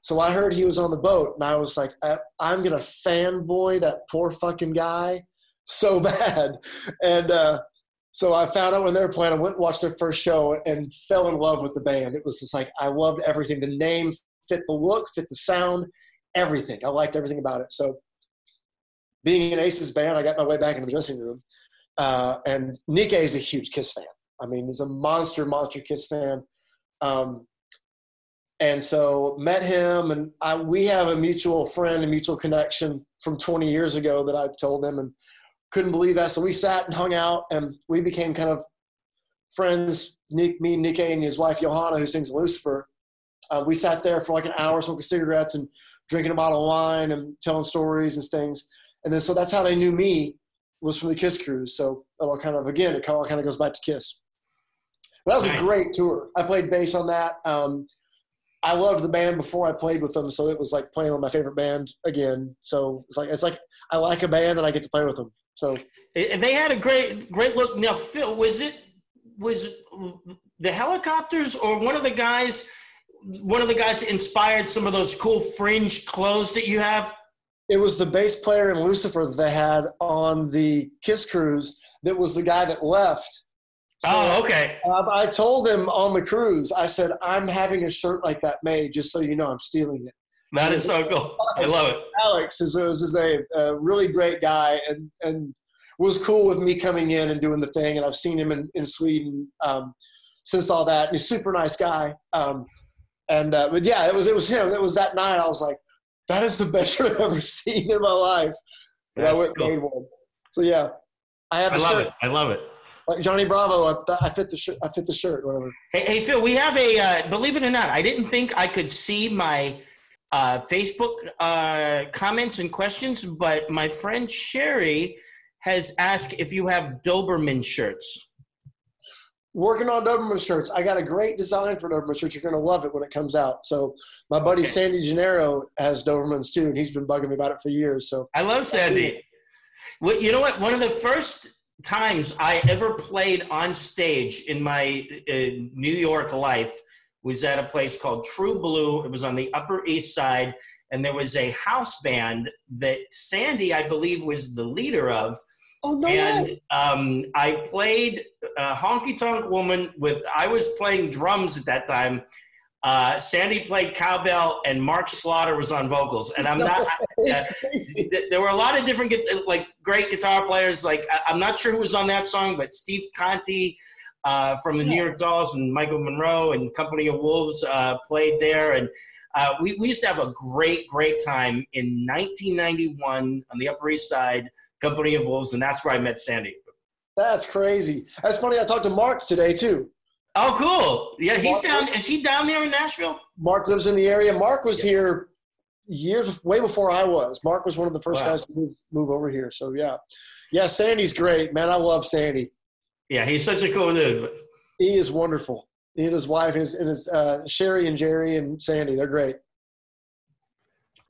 So I heard he was on the boat and I was like, I, I'm going to fanboy that poor fucking guy so bad. And uh, so I found out when they were playing, I went and watched their first show and fell in love with the band. It was just like, I loved everything. The name fit the look, fit the sound, everything. I liked everything about it. So being in Ace's band, I got my way back into the dressing room. Uh, and Nicke is a huge Kiss fan. I mean, he's a monster, monster Kiss fan. Um, and so met him, and I, we have a mutual friend, a mutual connection from 20 years ago that I told him, and couldn't believe that. So we sat and hung out, and we became kind of friends. Nick, me, Nicke, and his wife Johanna, who sings Lucifer. Uh, we sat there for like an hour smoking cigarettes and drinking a bottle of wine and telling stories and things. And then so that's how they knew me was from the Kiss cruise. So it all kind of again, it all kind of goes back to Kiss. But that was Nice. a great tour. I played bass on that. Um, I loved the band before I played with them, so it was like playing with my favorite band again. So it's like it's like I like a band and I get to play with them. So And they had a great, great look. Now, Phil, was it was the Hellacopters or one of the guys, one of the guys that inspired some of those cool fringe clothes that you have? it was the bass player in Lucifer that they had on the Kiss cruise that was the guy that left. So, oh, okay. Uh, I told him on the cruise, I said, I'm having a shirt like that made, just so you know I'm stealing it. That is so cool. I love it. Alex is, is, is a, a really great guy and, and was cool with me coming in and doing the thing. And I've seen him in, in Sweden um, since all that. And he's a super nice guy. Um, and uh, but yeah, it was it was him. It was that night. I was like, that is the best shirt I've ever seen in my life. And I That's went and cool. made one. So yeah, I have I love shirt. it. I love it. Like Johnny Bravo, I, I fit the shirt. I fit the shirt. Whatever. Hey, hey Phil, we have a. Uh, believe it or not, I didn't think I could see my uh, Facebook uh, comments and questions, but my friend Sherry has asked if you have Doberman shirts. Working on Doberman shirts. I got a great design for Doberman shirts. You're going to love it when it comes out. So my buddy Okay. Sandy Gennaro has Dobermans too, and he's been bugging me about it for years. So I love Sandy. Well, you know what? One of the first times I ever played on stage in my uh, New York life was at a place called True Blue. It was on the Upper East Side, and there was a house band that Sandy, I believe, was the leader of. oh no and um, I played uh, Honky Tonk Woman with. I was playing drums at that time. Uh, Sandy played cowbell, and Mark Slaughter was on vocals. And I'm not. uh, th- there were a lot of different like great guitar players. Like I- I'm not sure who was on that song, but Steve Conti uh, from the New York Dolls and Michael Monroe and Company of Wolves uh, played there, and uh, we, we used to have a great great time in 1991 on the Upper East Side. Company of Wolves, and that's where I met Sandy. That's crazy. That's funny. I talked to Mark today too. Oh, cool! Yeah, he's Mark- down. Is he down there in Nashville? Mark lives in the area. Mark was here years way before I was. Mark was one of the first Wow. guys to move move over here. So yeah, yeah. Sandy's great, man. I love Sandy. Yeah, he's such a cool dude. But He is wonderful. He and his wife and his, and his uh, Sherry and Jerry and Sandy. They're great.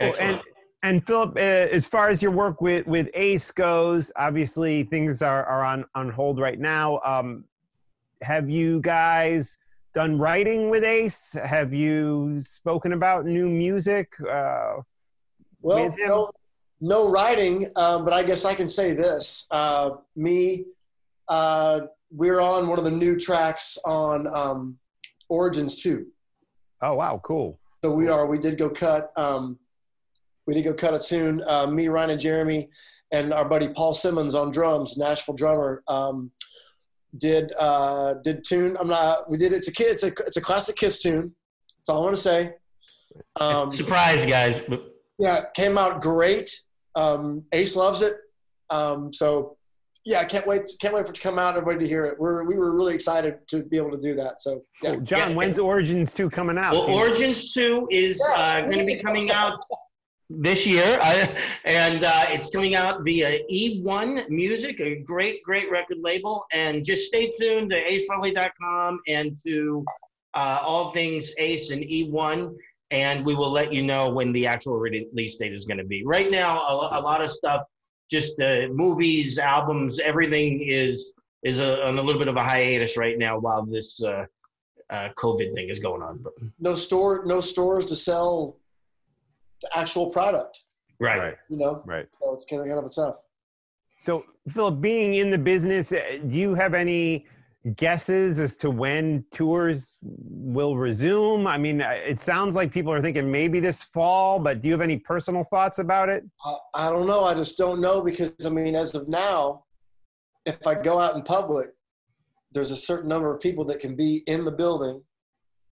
Well, excellent. and and Philip, uh, as far as your work with with Ace goes, obviously things are are on on hold right now. Um, have you guys done writing with Ace? Have you spoken about new music? Uh, Well, With him? no, no writing, um, but I guess I can say this. Uh, me, uh, we're on one of the new tracks on um, Origins 2. oh wow, cool. So we are. We did go cut. Um, we did go cut it soon. Uh, me, Ryan, and Jeremy, and our buddy Paul Simmons on drums, Nashville drummer, um, did uh, did tune. I'm not. We did. It's a kid. It's a it's a classic Kiss tune. That's all I want to say. Um, Surprise, guys! But yeah, came out great. Um, Ace loves it. Um, so yeah, I can't wait. Can't wait for it to come out. Everybody to hear it. We're we were really excited to be able to do that. So yeah. Cool. John, Yeah. when's Origins two coming out? Well, Can you- Origins 2 is uh, going to be coming out this year, I, and uh, it's coming out via E1 Music, a great, great record label. And just stay tuned to acefrehley.com and to uh, all things Ace and E1, and we will let you know when the actual release date is going to be. Right now, a, a lot of stuff, just uh, movies, albums, everything is is a, on a little bit of a hiatus right now while this uh, uh, COVID thing is going on. But, no store, no stores to sell the actual product. right. right, You know, right. so it's kind of kind of tough. So, Philip, being in the business, uh, do you have any guesses as to when tours will resume? I mean, uh, it sounds like people are thinking maybe this fall, but do you have any personal thoughts about it? I, I don't know. I just don't know because I mean, as of now, if I go out in public, there's a certain number of people that can be in the building,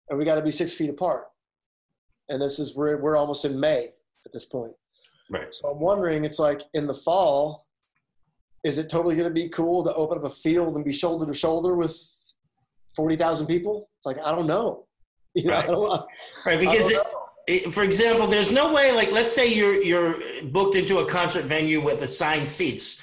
and we got to be six feet apart. And this is we're we're almost in May at this point. Right. So I'm wondering, it's like in the fall, is it totally going to be cool to open up a field and be shoulder to shoulder with forty thousand people? It's like I don't know. You know, I Right. don't, Right. Because, it, it, for example, there's no way, like, let's say you're, you're booked into a concert venue with assigned seats.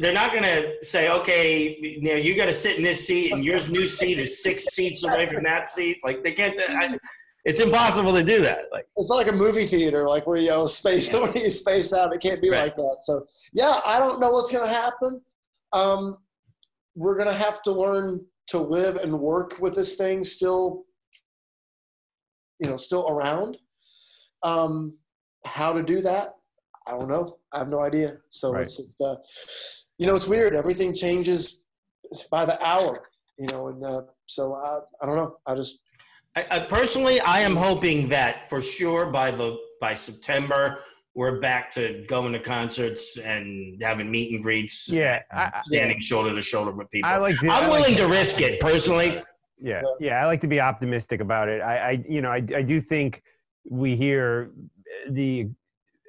They're not going to say, okay, you know, you got to sit in this seat and your new seat is six seats away from that seat. Like, they can't, I, it's impossible to do that. Like, It's like a movie theater, like where you know space where you space out. It can't be Right. like that. So yeah, I don't know what's going to happen. Um, we're going to have to learn to live and work with this thing still, you know, still around. Um, how to do that, I don't know. I have no idea. So Right. it's just, uh, you know, it's weird. Everything changes by the hour. You know, and uh, so I, I don't know. I just I, I personally, I am hoping that for sure by the by September we're back to going to concerts and having meet and greets. Yeah, I, I- um, standing shoulder to shoulder with people. I like. To, I'm I like willing to risk it personally. Yeah, yeah, I like to be optimistic about it. I, I you know, I, I do think we hear the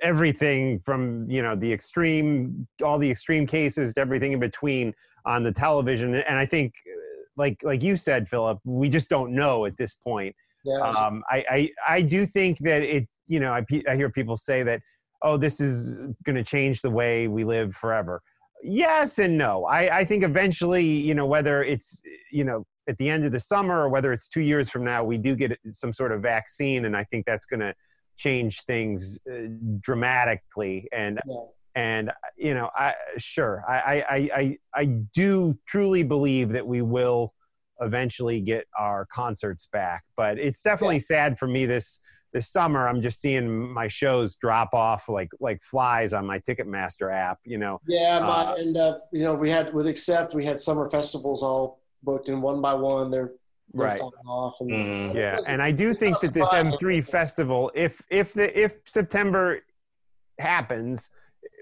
everything from you know the extreme, all the extreme cases to everything in between on the television. And I think, like like you said, Philip, we just don't know at this point. Yeah. Um, I, I I do think that it. You know, I I hear people say that, oh, this is going to change the way we live forever. Yes and no. I I think eventually, you know, whether it's you know at the end of the summer or whether it's two years from now, we do get some sort of vaccine, and I think that's going to change things uh, dramatically. And Yeah. And you know, I sure I I I I, I do truly believe that we will eventually get our concerts back. But it's definitely sad for me this this summer. I'm just seeing my shows drop off like like flies on my Ticketmaster app. You know, Yeah, my, Uh, and uh, you know, we had with Accept, we had summer festivals all booked, and one by one, they're, they're Right. falling off. And Mhm. yeah. And I do think that this. M3 festival, if if the if September happens.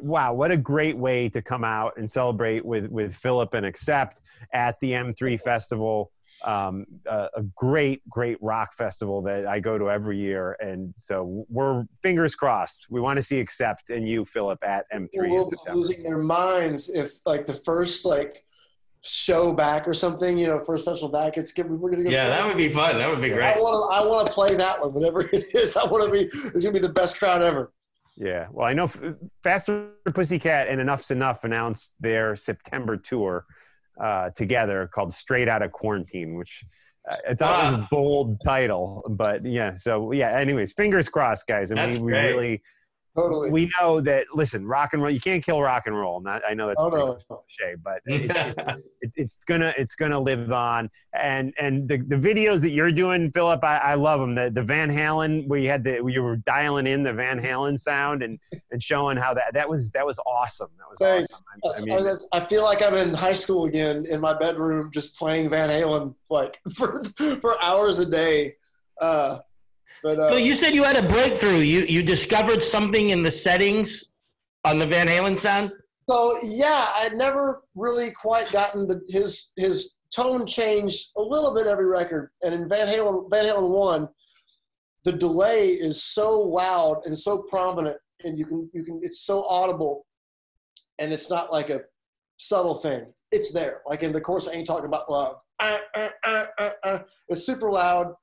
Wow, what a great way to come out and celebrate with with Philip and Accept at the M3 festival. Um, a, a great, great rock festival that I go to every year, and so we're fingers crossed. We want to see Accept and you, Philip, at M3 people in will September. losing their minds if like the first like show back or something, you know, first festival back. It's good. We're gonna go. Yeah, play. that would be fun. That would be great. I great. want to. I want to play that one, whatever it is. I want to be. It's gonna be the best crowd ever. Yeah, well, I know Faster Pussycat and Enuff Z'Nuff announced their September tour uh, together called Straight Out of Quarantine, which I thought was a bold title. But yeah, so yeah, anyways, fingers crossed, guys. And That's we, we great. really, Totally. we know that, listen, rock and roll, you can't kill rock and roll. Not, I know that's oh no. cliche, but it's, it's, it, it's gonna it's gonna live on. And and the, the videos that you're doing, Philip, I, I love them. The the Van Halen where you had the where you were dialing in the Van Halen sound and and showing how that that was that was awesome. That was Thanks. awesome. I, I mean, I feel like I'm in high school again in my bedroom, just playing Van Halen like for for hours a day. Uh, but uh, Well, you said you had a breakthrough. You you discovered something in the settings on the Van Halen sound. So yeah, I'd never really quite gotten the his his tone changed a little bit every record, and in Van Halen Van Halen one, the delay is so loud and so prominent, and you can you can it's so audible, and it's not like a subtle thing. It's there. Like in the course, I ain't talking about love. Uh, uh, uh, uh, uh. It's super loud.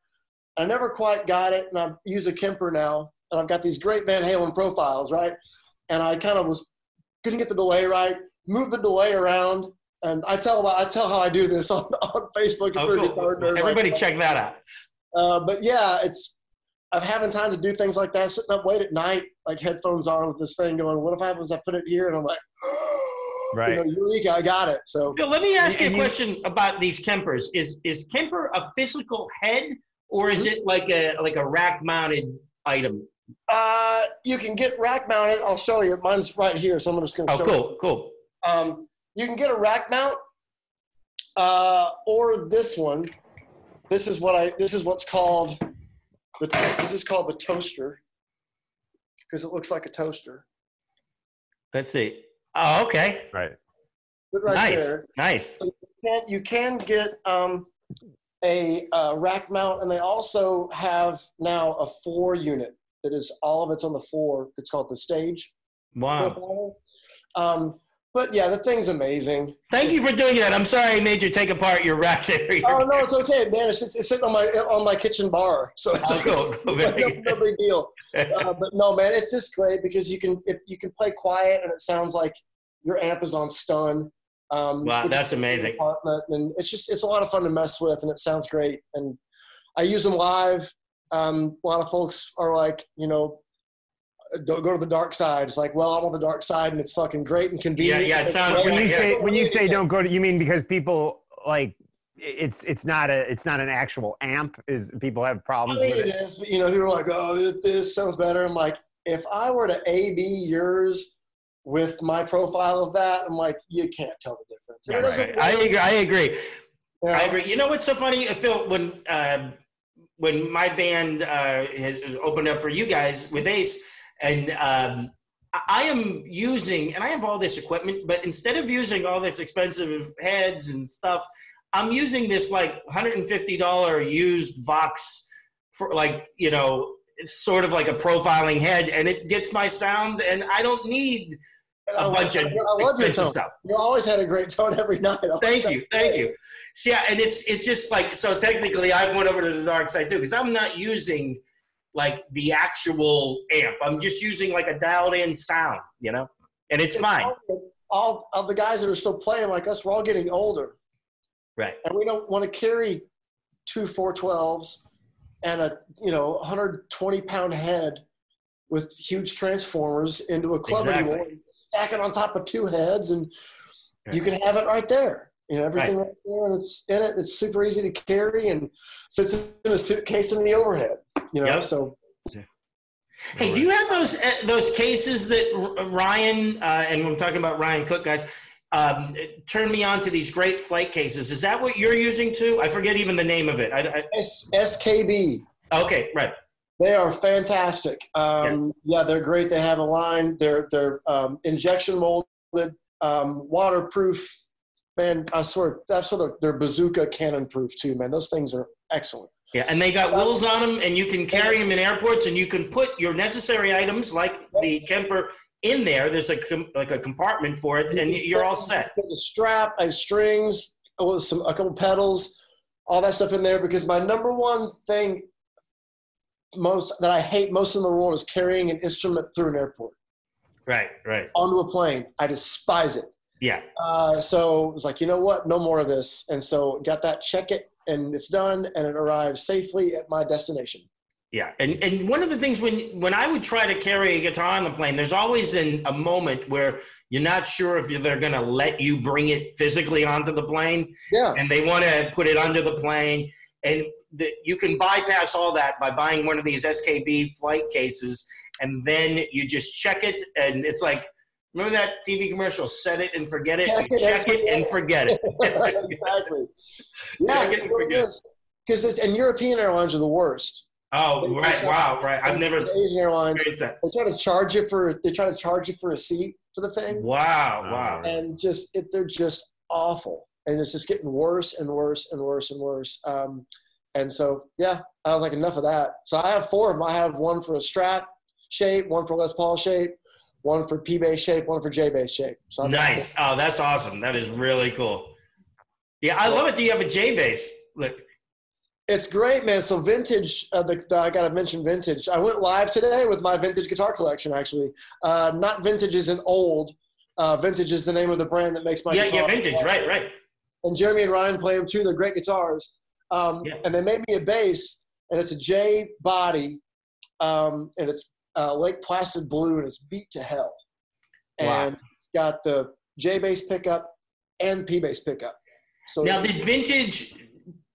I never quite got it, and I use a Kemper now, and I've got these great Van Halen profiles, right? And I kind of was couldn't get the delay right, move the delay around, and I tell about I tell how I do this on, on Facebook. Oh, for cool. Guitar Nerd, Everybody like- check that out. Uh, but yeah, it's I'm having time to do things like that, sitting up late at night, like headphones on with this thing going. What if I was I put it here and I'm like, Right. you know, Eureka, I got it. So Bill, let me ask you a question about these Kempers. Is is Kemper a physical head or is it like a like a rack mounted item? uh, you can get rack mounted. I'll show you. Mine's right here, so I'm just going to Oh, show cool, you. cool. Um, you can get a rack mount, uh, or this one. This is what I. This is what's called. The, this is called the toaster because it looks like a toaster. Let's see. Oh, okay. right. But right nice, there, nice. you can, you can get um, a uh, rack mount, and they also have now a four unit that is all of it's on the floor. It's called the stage. Wow. Um, but yeah, the thing's amazing. Thank you for doing that. I'm sorry I made you take apart your rack there. Oh no, it's okay, man. It's, it's, it's sitting on my on my kitchen bar, so it's Oh, like, cool. cool. no, no big deal. Uh, but no, man, it's just great because you can if you can play quiet and it sounds like your amp is on stun. Um, Wow, that's is in the amazing. And it's just it's a lot of fun to mess with, and it sounds great. And I use them live. Um, a lot of folks are like, you know, don't go to the dark side. It's like, well, I'm on the dark side, and it's fucking great and convenient. yeah, yeah, it It's sounds great. When you Yeah. say when you say don't go to, you mean because people like it's it's not a it's not an actual amp. Is people have problems? I problems mean, with it it? is, but you know, people are like, "Oh, this, this sounds better." I'm like, if I were to A B yours with my profile of that, I'm like, you can't tell the difference. It Right, I agree. I agree. you know? I agree. You know what's so funny, Phil? When uh, when my band uh, has opened up for you guys with Ace, and um, I- I am using, and I have all this equipment, but instead of using all this expensive heads and stuff, I'm using this like $150 used Vox for like you know, it's sort of like a profiling head, and it gets my sound, and I don't need a I bunch love- of I love expensive stuff. You always had a great tone every night. Thank you, thank you. See, yeah, and it's it's just like so. Technically, I've went over to the dark side too because I'm not using like the actual amp. I'm just using like a dialed-in sound, you know, and it's fine. All of the guys that are still playing like us, we're all getting older, Right. and we don't want to carry two 412s and a you know 120 pound head with huge transformers into a club Exactly. anymore. Stack it on top of two heads, and you can have it right there. You know everything right. there, and it's in it. It's super easy to carry and fits in a suitcase in the overhead. You know, Yep. so Hey, do you have those uh, those cases that Ryan uh, and I'm talking about Ryan Cook guys um, turned me on to these great flight cases? Is that what you're using too? I forget even the name of it. I, I, S- SKB. okay, right. They are fantastic. Um, yeah. they're great. They have a line. They're they're um, injection molded, um, waterproof. Man, I swear that's what they're, they're bazooka cannon proof too. Man, those things are excellent. Yeah, and they got wheels on them, and you can carry them in airports, and you can put your necessary items like the Kemper in there. There's a com- like a compartment for it, and you're all set. The strap and strings with some a couple pedals, all that stuff in there. Because my number one thing, most that I hate most in the world is carrying an instrument through an airport Right, right. onto a plane. I despise it. Yeah, Uh, so it was like, you know what? No more of this. And so got that, check it, and it's done, and it arrives safely at my destination. Yeah. And and one of the things when when I would try to carry a guitar on the plane, there's always an, a moment where you're not sure if they're going to let you bring it physically onto the plane. Yeah. and they want to put it under the plane and the, you can bypass all that by buying one of these skb flight cases and then you just check it and it's like remember that tv commercial set it and forget it Check it check and it and forget it exactly. Yeah, Check it it and forget. is. Because and European airlines are the worst. Oh right. wow right. I've never Asian airlines. experienced that. They try to charge you for they try to charge you for a seat for the thing, wow wow. and just it, they're just awful, and it's just getting worse and worse and worse and worse. Um, and so yeah, I was like enough of that. So I have four of them. I have one for a Strat shape, one for Les Paul shape, one for P bass shape, one for J bass shape. So I've got nice. oh that's awesome. That is really cool. Yeah i love it do you have a j bass look It's great, man. So vintage, uh, the, the, I got to mention vintage. I went live today with my vintage guitar collection. Actually, uh, not vintage is an old. Uh, vintage is the name of the brand that makes my yeah guitar. yeah vintage right right And Jeremy and Ryan play them too. They're great guitars. Um, Yeah. And they made me a bass, and it's a J body, um, and it's uh, Lake Placid blue, and it's beat to hell. Wow. And got the J bass pickup and P bass pickup. So Now, did vintage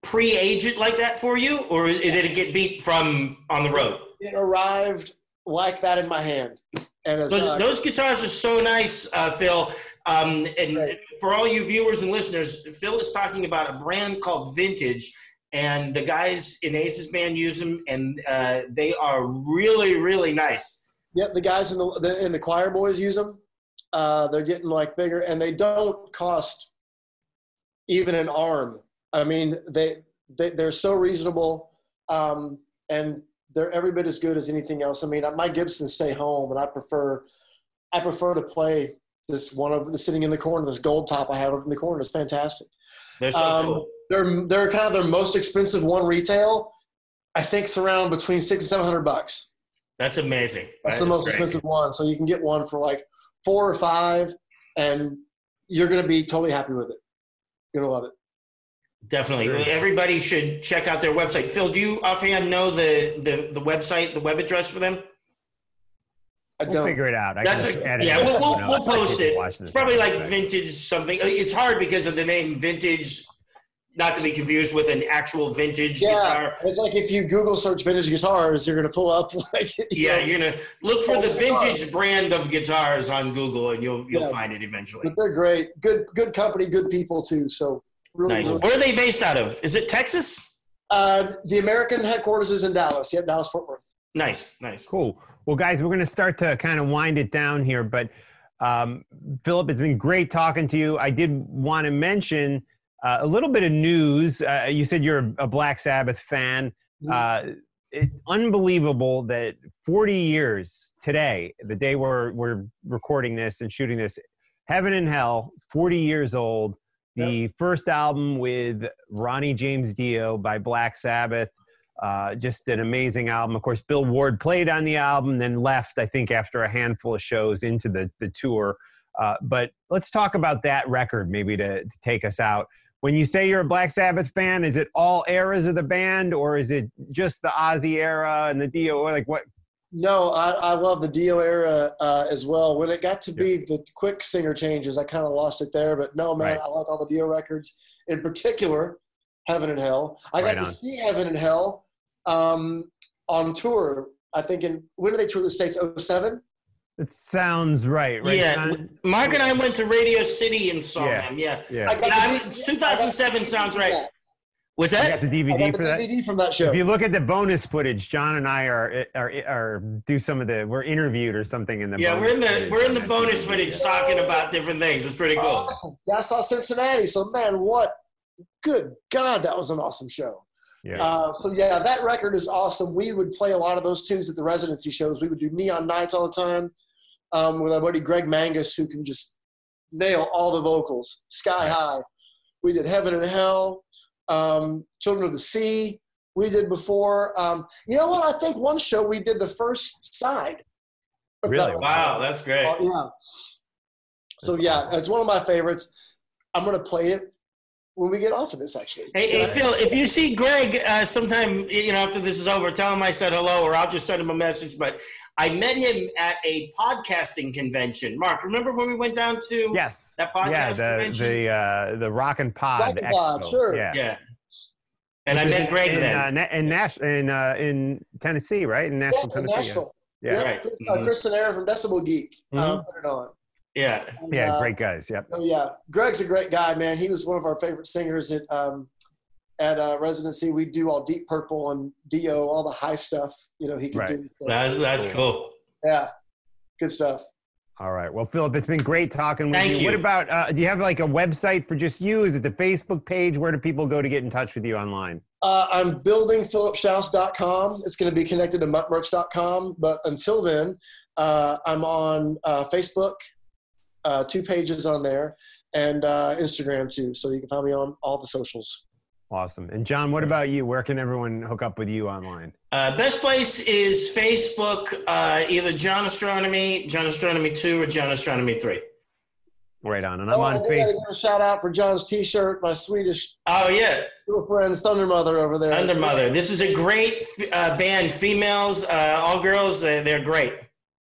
pre-age it like that for you, or did it get beat from on the road? it arrived like that in my hand. And Those, uh, those guitars are so nice, uh, Phil. Um, and Right. for all you viewers and listeners, Phil is talking about a brand called Vintage, and the guys in Ace's band use them, and uh, they are really, really nice. Yep, the guys in the, the in the choir boys use them. Uh, they're getting like bigger, and they don't cost even an arm. I mean, they, they they're so reasonable, um, and they're every bit as good as anything else. I mean, my Gibsons stay home, and I prefer I prefer to play this one of the sitting in the corner, this gold top I have in the corner. It's fantastic. They're so Um, cool. They're they're kind of their most expensive one retail. I think it's around between six and seven hundred bucks. That's amazing. That's That the most great. expensive one. So you can get one for like four or five, and you're going to be totally happy with it. You're going to love it. Definitely. Everybody should check out their website. Phil, do you offhand know the, the, the website, the web address for them? I We'll don't. figure it out. I That's can a, edit yeah, it, we'll, we'll, we'll post it. It's probably like anyway. vintage something. It's hard because of the name vintage, not to be confused with an actual vintage Yeah, guitar. it's like if you Google search vintage guitars, you're going to pull up like you Yeah, know, you're gonna look for the vintage brand of guitars on Google, and you'll you'll Yeah. find it eventually. but they're great. Good, good company, good people too. So really, Nice. really- Where are they based out of? Is it Texas? Uh, the American headquarters is in Dallas. Yep, Dallas Fort Worth. Nice, nice. Cool. Well, guys, we're going to start to kind of wind it down here. But um, Philip, it's been great talking to you. I did want to mention uh, a little bit of news. Uh, you said you're a Black Sabbath fan. Uh, it, unbelievable that 40 years today, the day we're we're recording this and shooting this, Heaven and Hell, 40 years old. The first album with Ronnie James Dio by Black Sabbath. Uh, just an amazing album. Of course, Bill Ward played on the album, then left, I think, after a handful of shows into the, the tour. Uh, but let's talk about that record, maybe to, to take us out when you say you're a Black Sabbath fan, is it all eras of the band, or is it just the Ozzy era and the Dio? Or like what? No, I, I love the Dio era uh, as well. When it got to be the quick singer changes, I kind of lost it there. But no, man, right. I like all the Dio records. In particular, Heaven and Hell. I got to see Heaven and Hell um, on tour. I think in when did they tour the states? 07? It sounds right, right? Yeah, John? Mark and I went to Radio City and saw yeah. him. Yeah, yeah. yeah 2007 sounds right. What's that? I got the DVD got the for DVD that. from that show. If you look at the bonus footage, John and I are are, are do some of the we're interviewed or something in the yeah we're in the we're in the bonus footage talking about different things. It's pretty cool. Awesome. Yeah, I saw Cincinnati. So man, what? Good God, that was an awesome show. Yeah. Uh, so yeah, that record is awesome. We would play a lot of those tunes at the residency shows. We would do Neon Nights all the time um, with our buddy Greg Mangus, who can just nail all the vocals sky high. We did Heaven and Hell, um, Children of the Sea. We did before. Um, you know what? I think one show we did the first side. Really? That wow, that's great. Uh, yeah. So that's yeah, awesome. it's one of my favorites. I'm gonna play it when we get off of this. Actually. Hey, hey Phil, if you see Greg uh, sometime, you know, after this is over, tell him I said hello, or I'll just send him a message. But I met him at a podcasting convention. Mark, remember when we went down to yes that podcast yeah, the, convention? The uh, the Rock and Pod Rock Pod, sure. Yeah. yeah. And Which I met Greg in, then. Uh, in Nash in uh, in Tennessee, right? In Nashville, yeah, Tennessee. Nashville. Yeah. yeah. Right. Chris, uh, mm-hmm. Chris and Aaron from Decibel Geek uh, mm-hmm. uh, put it on. Yeah. And, yeah, uh, great guys. Yep. Oh yeah, Greg's a great guy, man. He was one of our favorite singers at um, at uh, residency. We do all Deep Purple and Dio, all the high stuff. You know, he can right. do. That's that's cool. Yeah, good stuff. All right. Well, Philip, it's been great talking with Thank you. you. What about, uh, do you have like a website for just you? Is it the Facebook page? Where do people go to get in touch with you online? Uh, I'm building philipshouse.com. It's going to be connected to muttmerch.com. But until then, uh, I'm on uh, Facebook, uh, two pages on there, and uh, Instagram too. So you can find me on all the socials. Awesome. And John, what about you? Where can everyone hook up with you online? Uh, best place is Facebook, uh, either John Ostronomy, John Ostronomy 2, or John Ostronomy 3. Right on. And I'm oh, on Facebook. A shout out for John's t shirt, my Swedish oh yeah little friends, Thundermother over there. Thundermother. This is a great uh, band. Females, uh, all girls, they're great.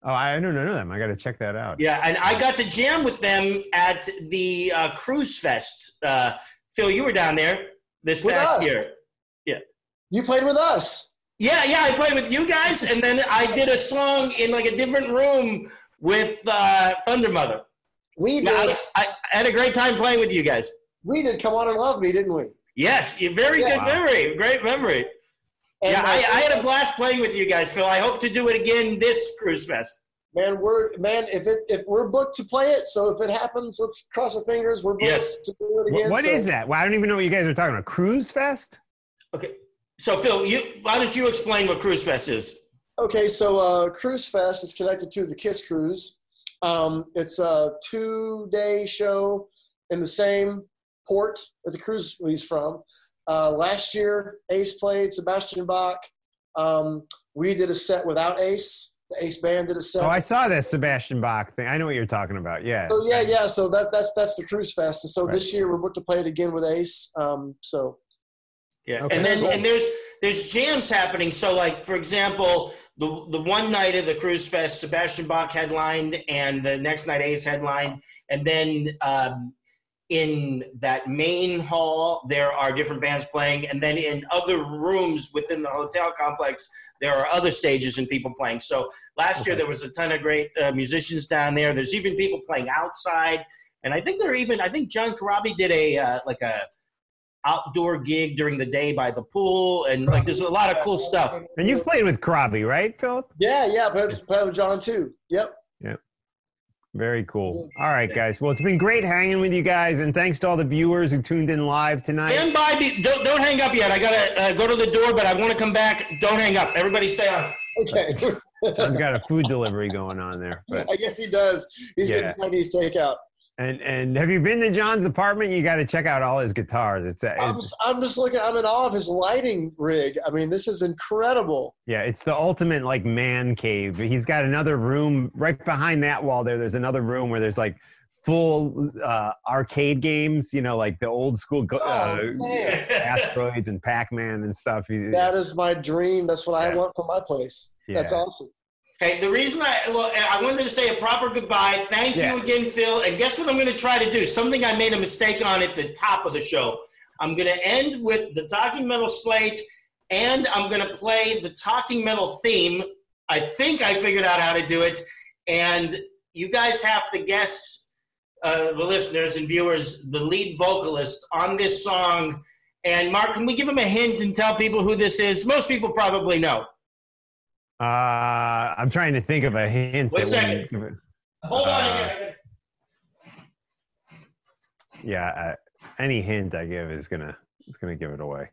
Oh, I don't know them. I got to check that out. Yeah, and I got to jam with them at the uh, Cruise Fest. Uh, Phil, you were down there this with past us. year. Yeah. You played with us. Yeah, yeah, I played with you guys, and then I did a song in like a different room with uh, Thundermother. We did. I, I, had a great time playing with you guys. We did. Come on and love me, didn't we? Yes, very yeah. good wow. memory. Great memory. And yeah, I, I, had a blast playing with you guys, Phil. I hope to do it again this cruise fest. Man, we're man. If it if we're booked to play it, so if it happens, let's cross our fingers. We're booked yes. to do it again. What so. is that? Well, I don't even know what you guys are talking about. Cruise Fest. Okay, so Phil, you why don't you explain what Cruise Fest is? Okay, so uh, Cruise Fest is connected to the Kiss Cruise. Um, it's a two-day show in the same port that the cruise leaves from. Uh, last year, Ace played Sebastian Bach. Um, we did a set without Ace the Ace Band did a set. Oh, I saw that Sebastian Bach thing. I know what you're talking about. Yeah. So yeah, yeah. So that's that's that's the Cruise Fest. And so right. this year we're booked to play it again with Ace. Um, so. Yeah, okay. and then and there's there's jams happening. So like for example, the the one night of the Cruise Fest, Sebastian Bach headlined, and the next night Ace headlined, and then um, in that main hall there are different bands playing, and then in other rooms within the hotel complex there are other stages and people playing. So last okay. year there was a ton of great uh, musicians down there. There's even people playing outside, and I think there even I think John Corabi did a uh, like a outdoor gig during the day by the pool, and like there's a lot of cool stuff. And you've played with Corabi, right, Philip? Yeah, yeah, played, played with John too. Yep. Yep. Very cool. All right, guys. Well, it's been great hanging with you guys, and thanks to all the viewers who tuned in live tonight. Stand by. Be, don't, don't hang up yet. I gotta uh, go to the door, but I want to come back. Don't hang up. Everybody, stay on. Okay. John's got a food delivery going on there. But I guess he does. He's Yeah. getting Chinese takeout. And and have you been to John's apartment? You got to check out all his guitars. It's, uh, I'm, I'm just looking. I'm in awe of his lighting rig. I mean, this is incredible. yeah, it's the ultimate like man cave. He's got another room right behind that wall. There, there's another room where there's like full uh, arcade games. You know, like the old school uh, Oh, asteroids and Pac-Man and stuff. That is my dream. That's what I want for my place. That's awesome. Hey, the reason I well, I wanted to say a proper goodbye. Thank Yeah. you again, Phil. And guess what I'm going to try to do? Something I made a mistake on at the top of the show. I'm going to end with the Talking Metal slate, and I'm going to play the Talking Metal theme. I think I figured out how to do it, and you guys have to guess, uh, the listeners and viewers, the lead vocalist on this song. And Mark, can we give him a hint and tell people who this is? Most people probably know. Uh, I'm trying to think of a hint. Wait a that second. would give it- Hold on. Uh, again. Yeah, uh, any hint I give is gonna it's gonna give it away.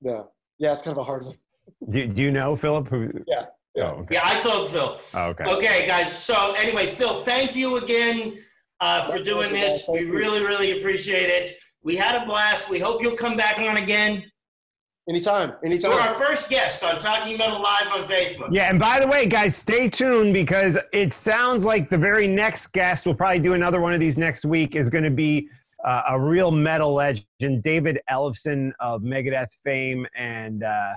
Yeah. Yeah, it's kind of a hard one. Do, do you know Philip? Who? Yeah, yeah. Oh, okay. Yeah, I told Phil. Oh, okay. Okay, guys. So anyway, Phil, thank you again uh, for doing this. We really, really appreciate it. We had a blast. We hope you'll come back on again. Anytime. Anytime. You're our first guest on Talking Metal Live on Facebook. Yeah, and by the way, guys, stay tuned because it sounds like the very next guest, we'll probably do another one of these next week, is going to be uh, a real metal legend, David Ellefson of Megadeth fame and uh,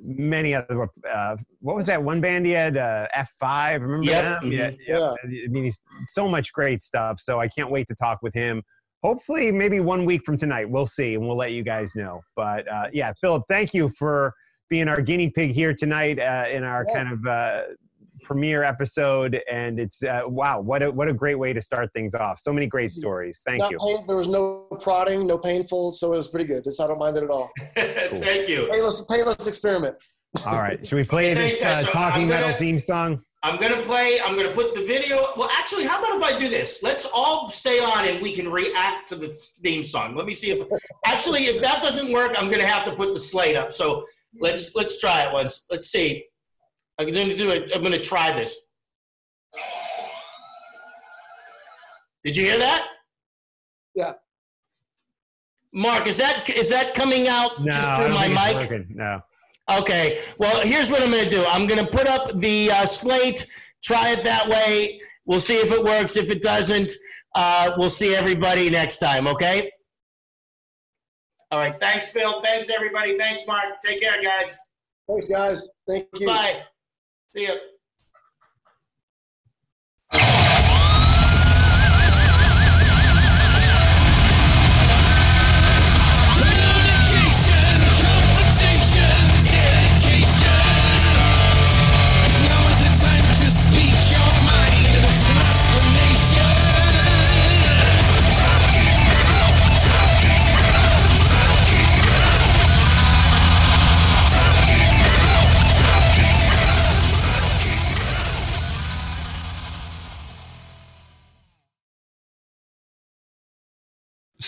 many other. Uh, what was that one band he had? Uh, F5. Remember Yep. them? Mhm. Yeah, yeah. I mean, he's so much great stuff. So I can't wait to talk with him. Hopefully, maybe one week from tonight. We'll see, and we'll let you guys know. But uh, yeah, Philip, thank you for being our guinea pig here tonight uh, in our Yeah. kind of uh, premiere episode. And it's uh, wow, what a what a great way to start things off. So many great stories. Thank Not you. pain, there was no prodding, no painful, so it was pretty good. Just I don't mind it at all. thank you. Painless, painless experiment. All right, should we play this guys. uh, talking I'm metal theme song? I'm gonna play. I'm gonna put the video. Well, actually, how about if I do this? Let's all stay on and we can react to the theme song. Let me see if. Actually, if that doesn't work, I'm gonna have to put the slate up. So let's let's try it once. Let's see. I'm gonna do it. I'm gonna try this. Did you hear that? Yeah. Mark, is that is that coming out No, just I through don't my think it's mic? working. No. Okay. Well, here's what I'm going to do. I'm going to put up the uh, slate. Try it that way. We'll see if it works. If it doesn't, uh, we'll see everybody next time. Okay. All right. Thanks, Phil. Thanks, everybody. Thanks, Mark. Take care, guys. Thanks, guys. Thank you. Bye. See you.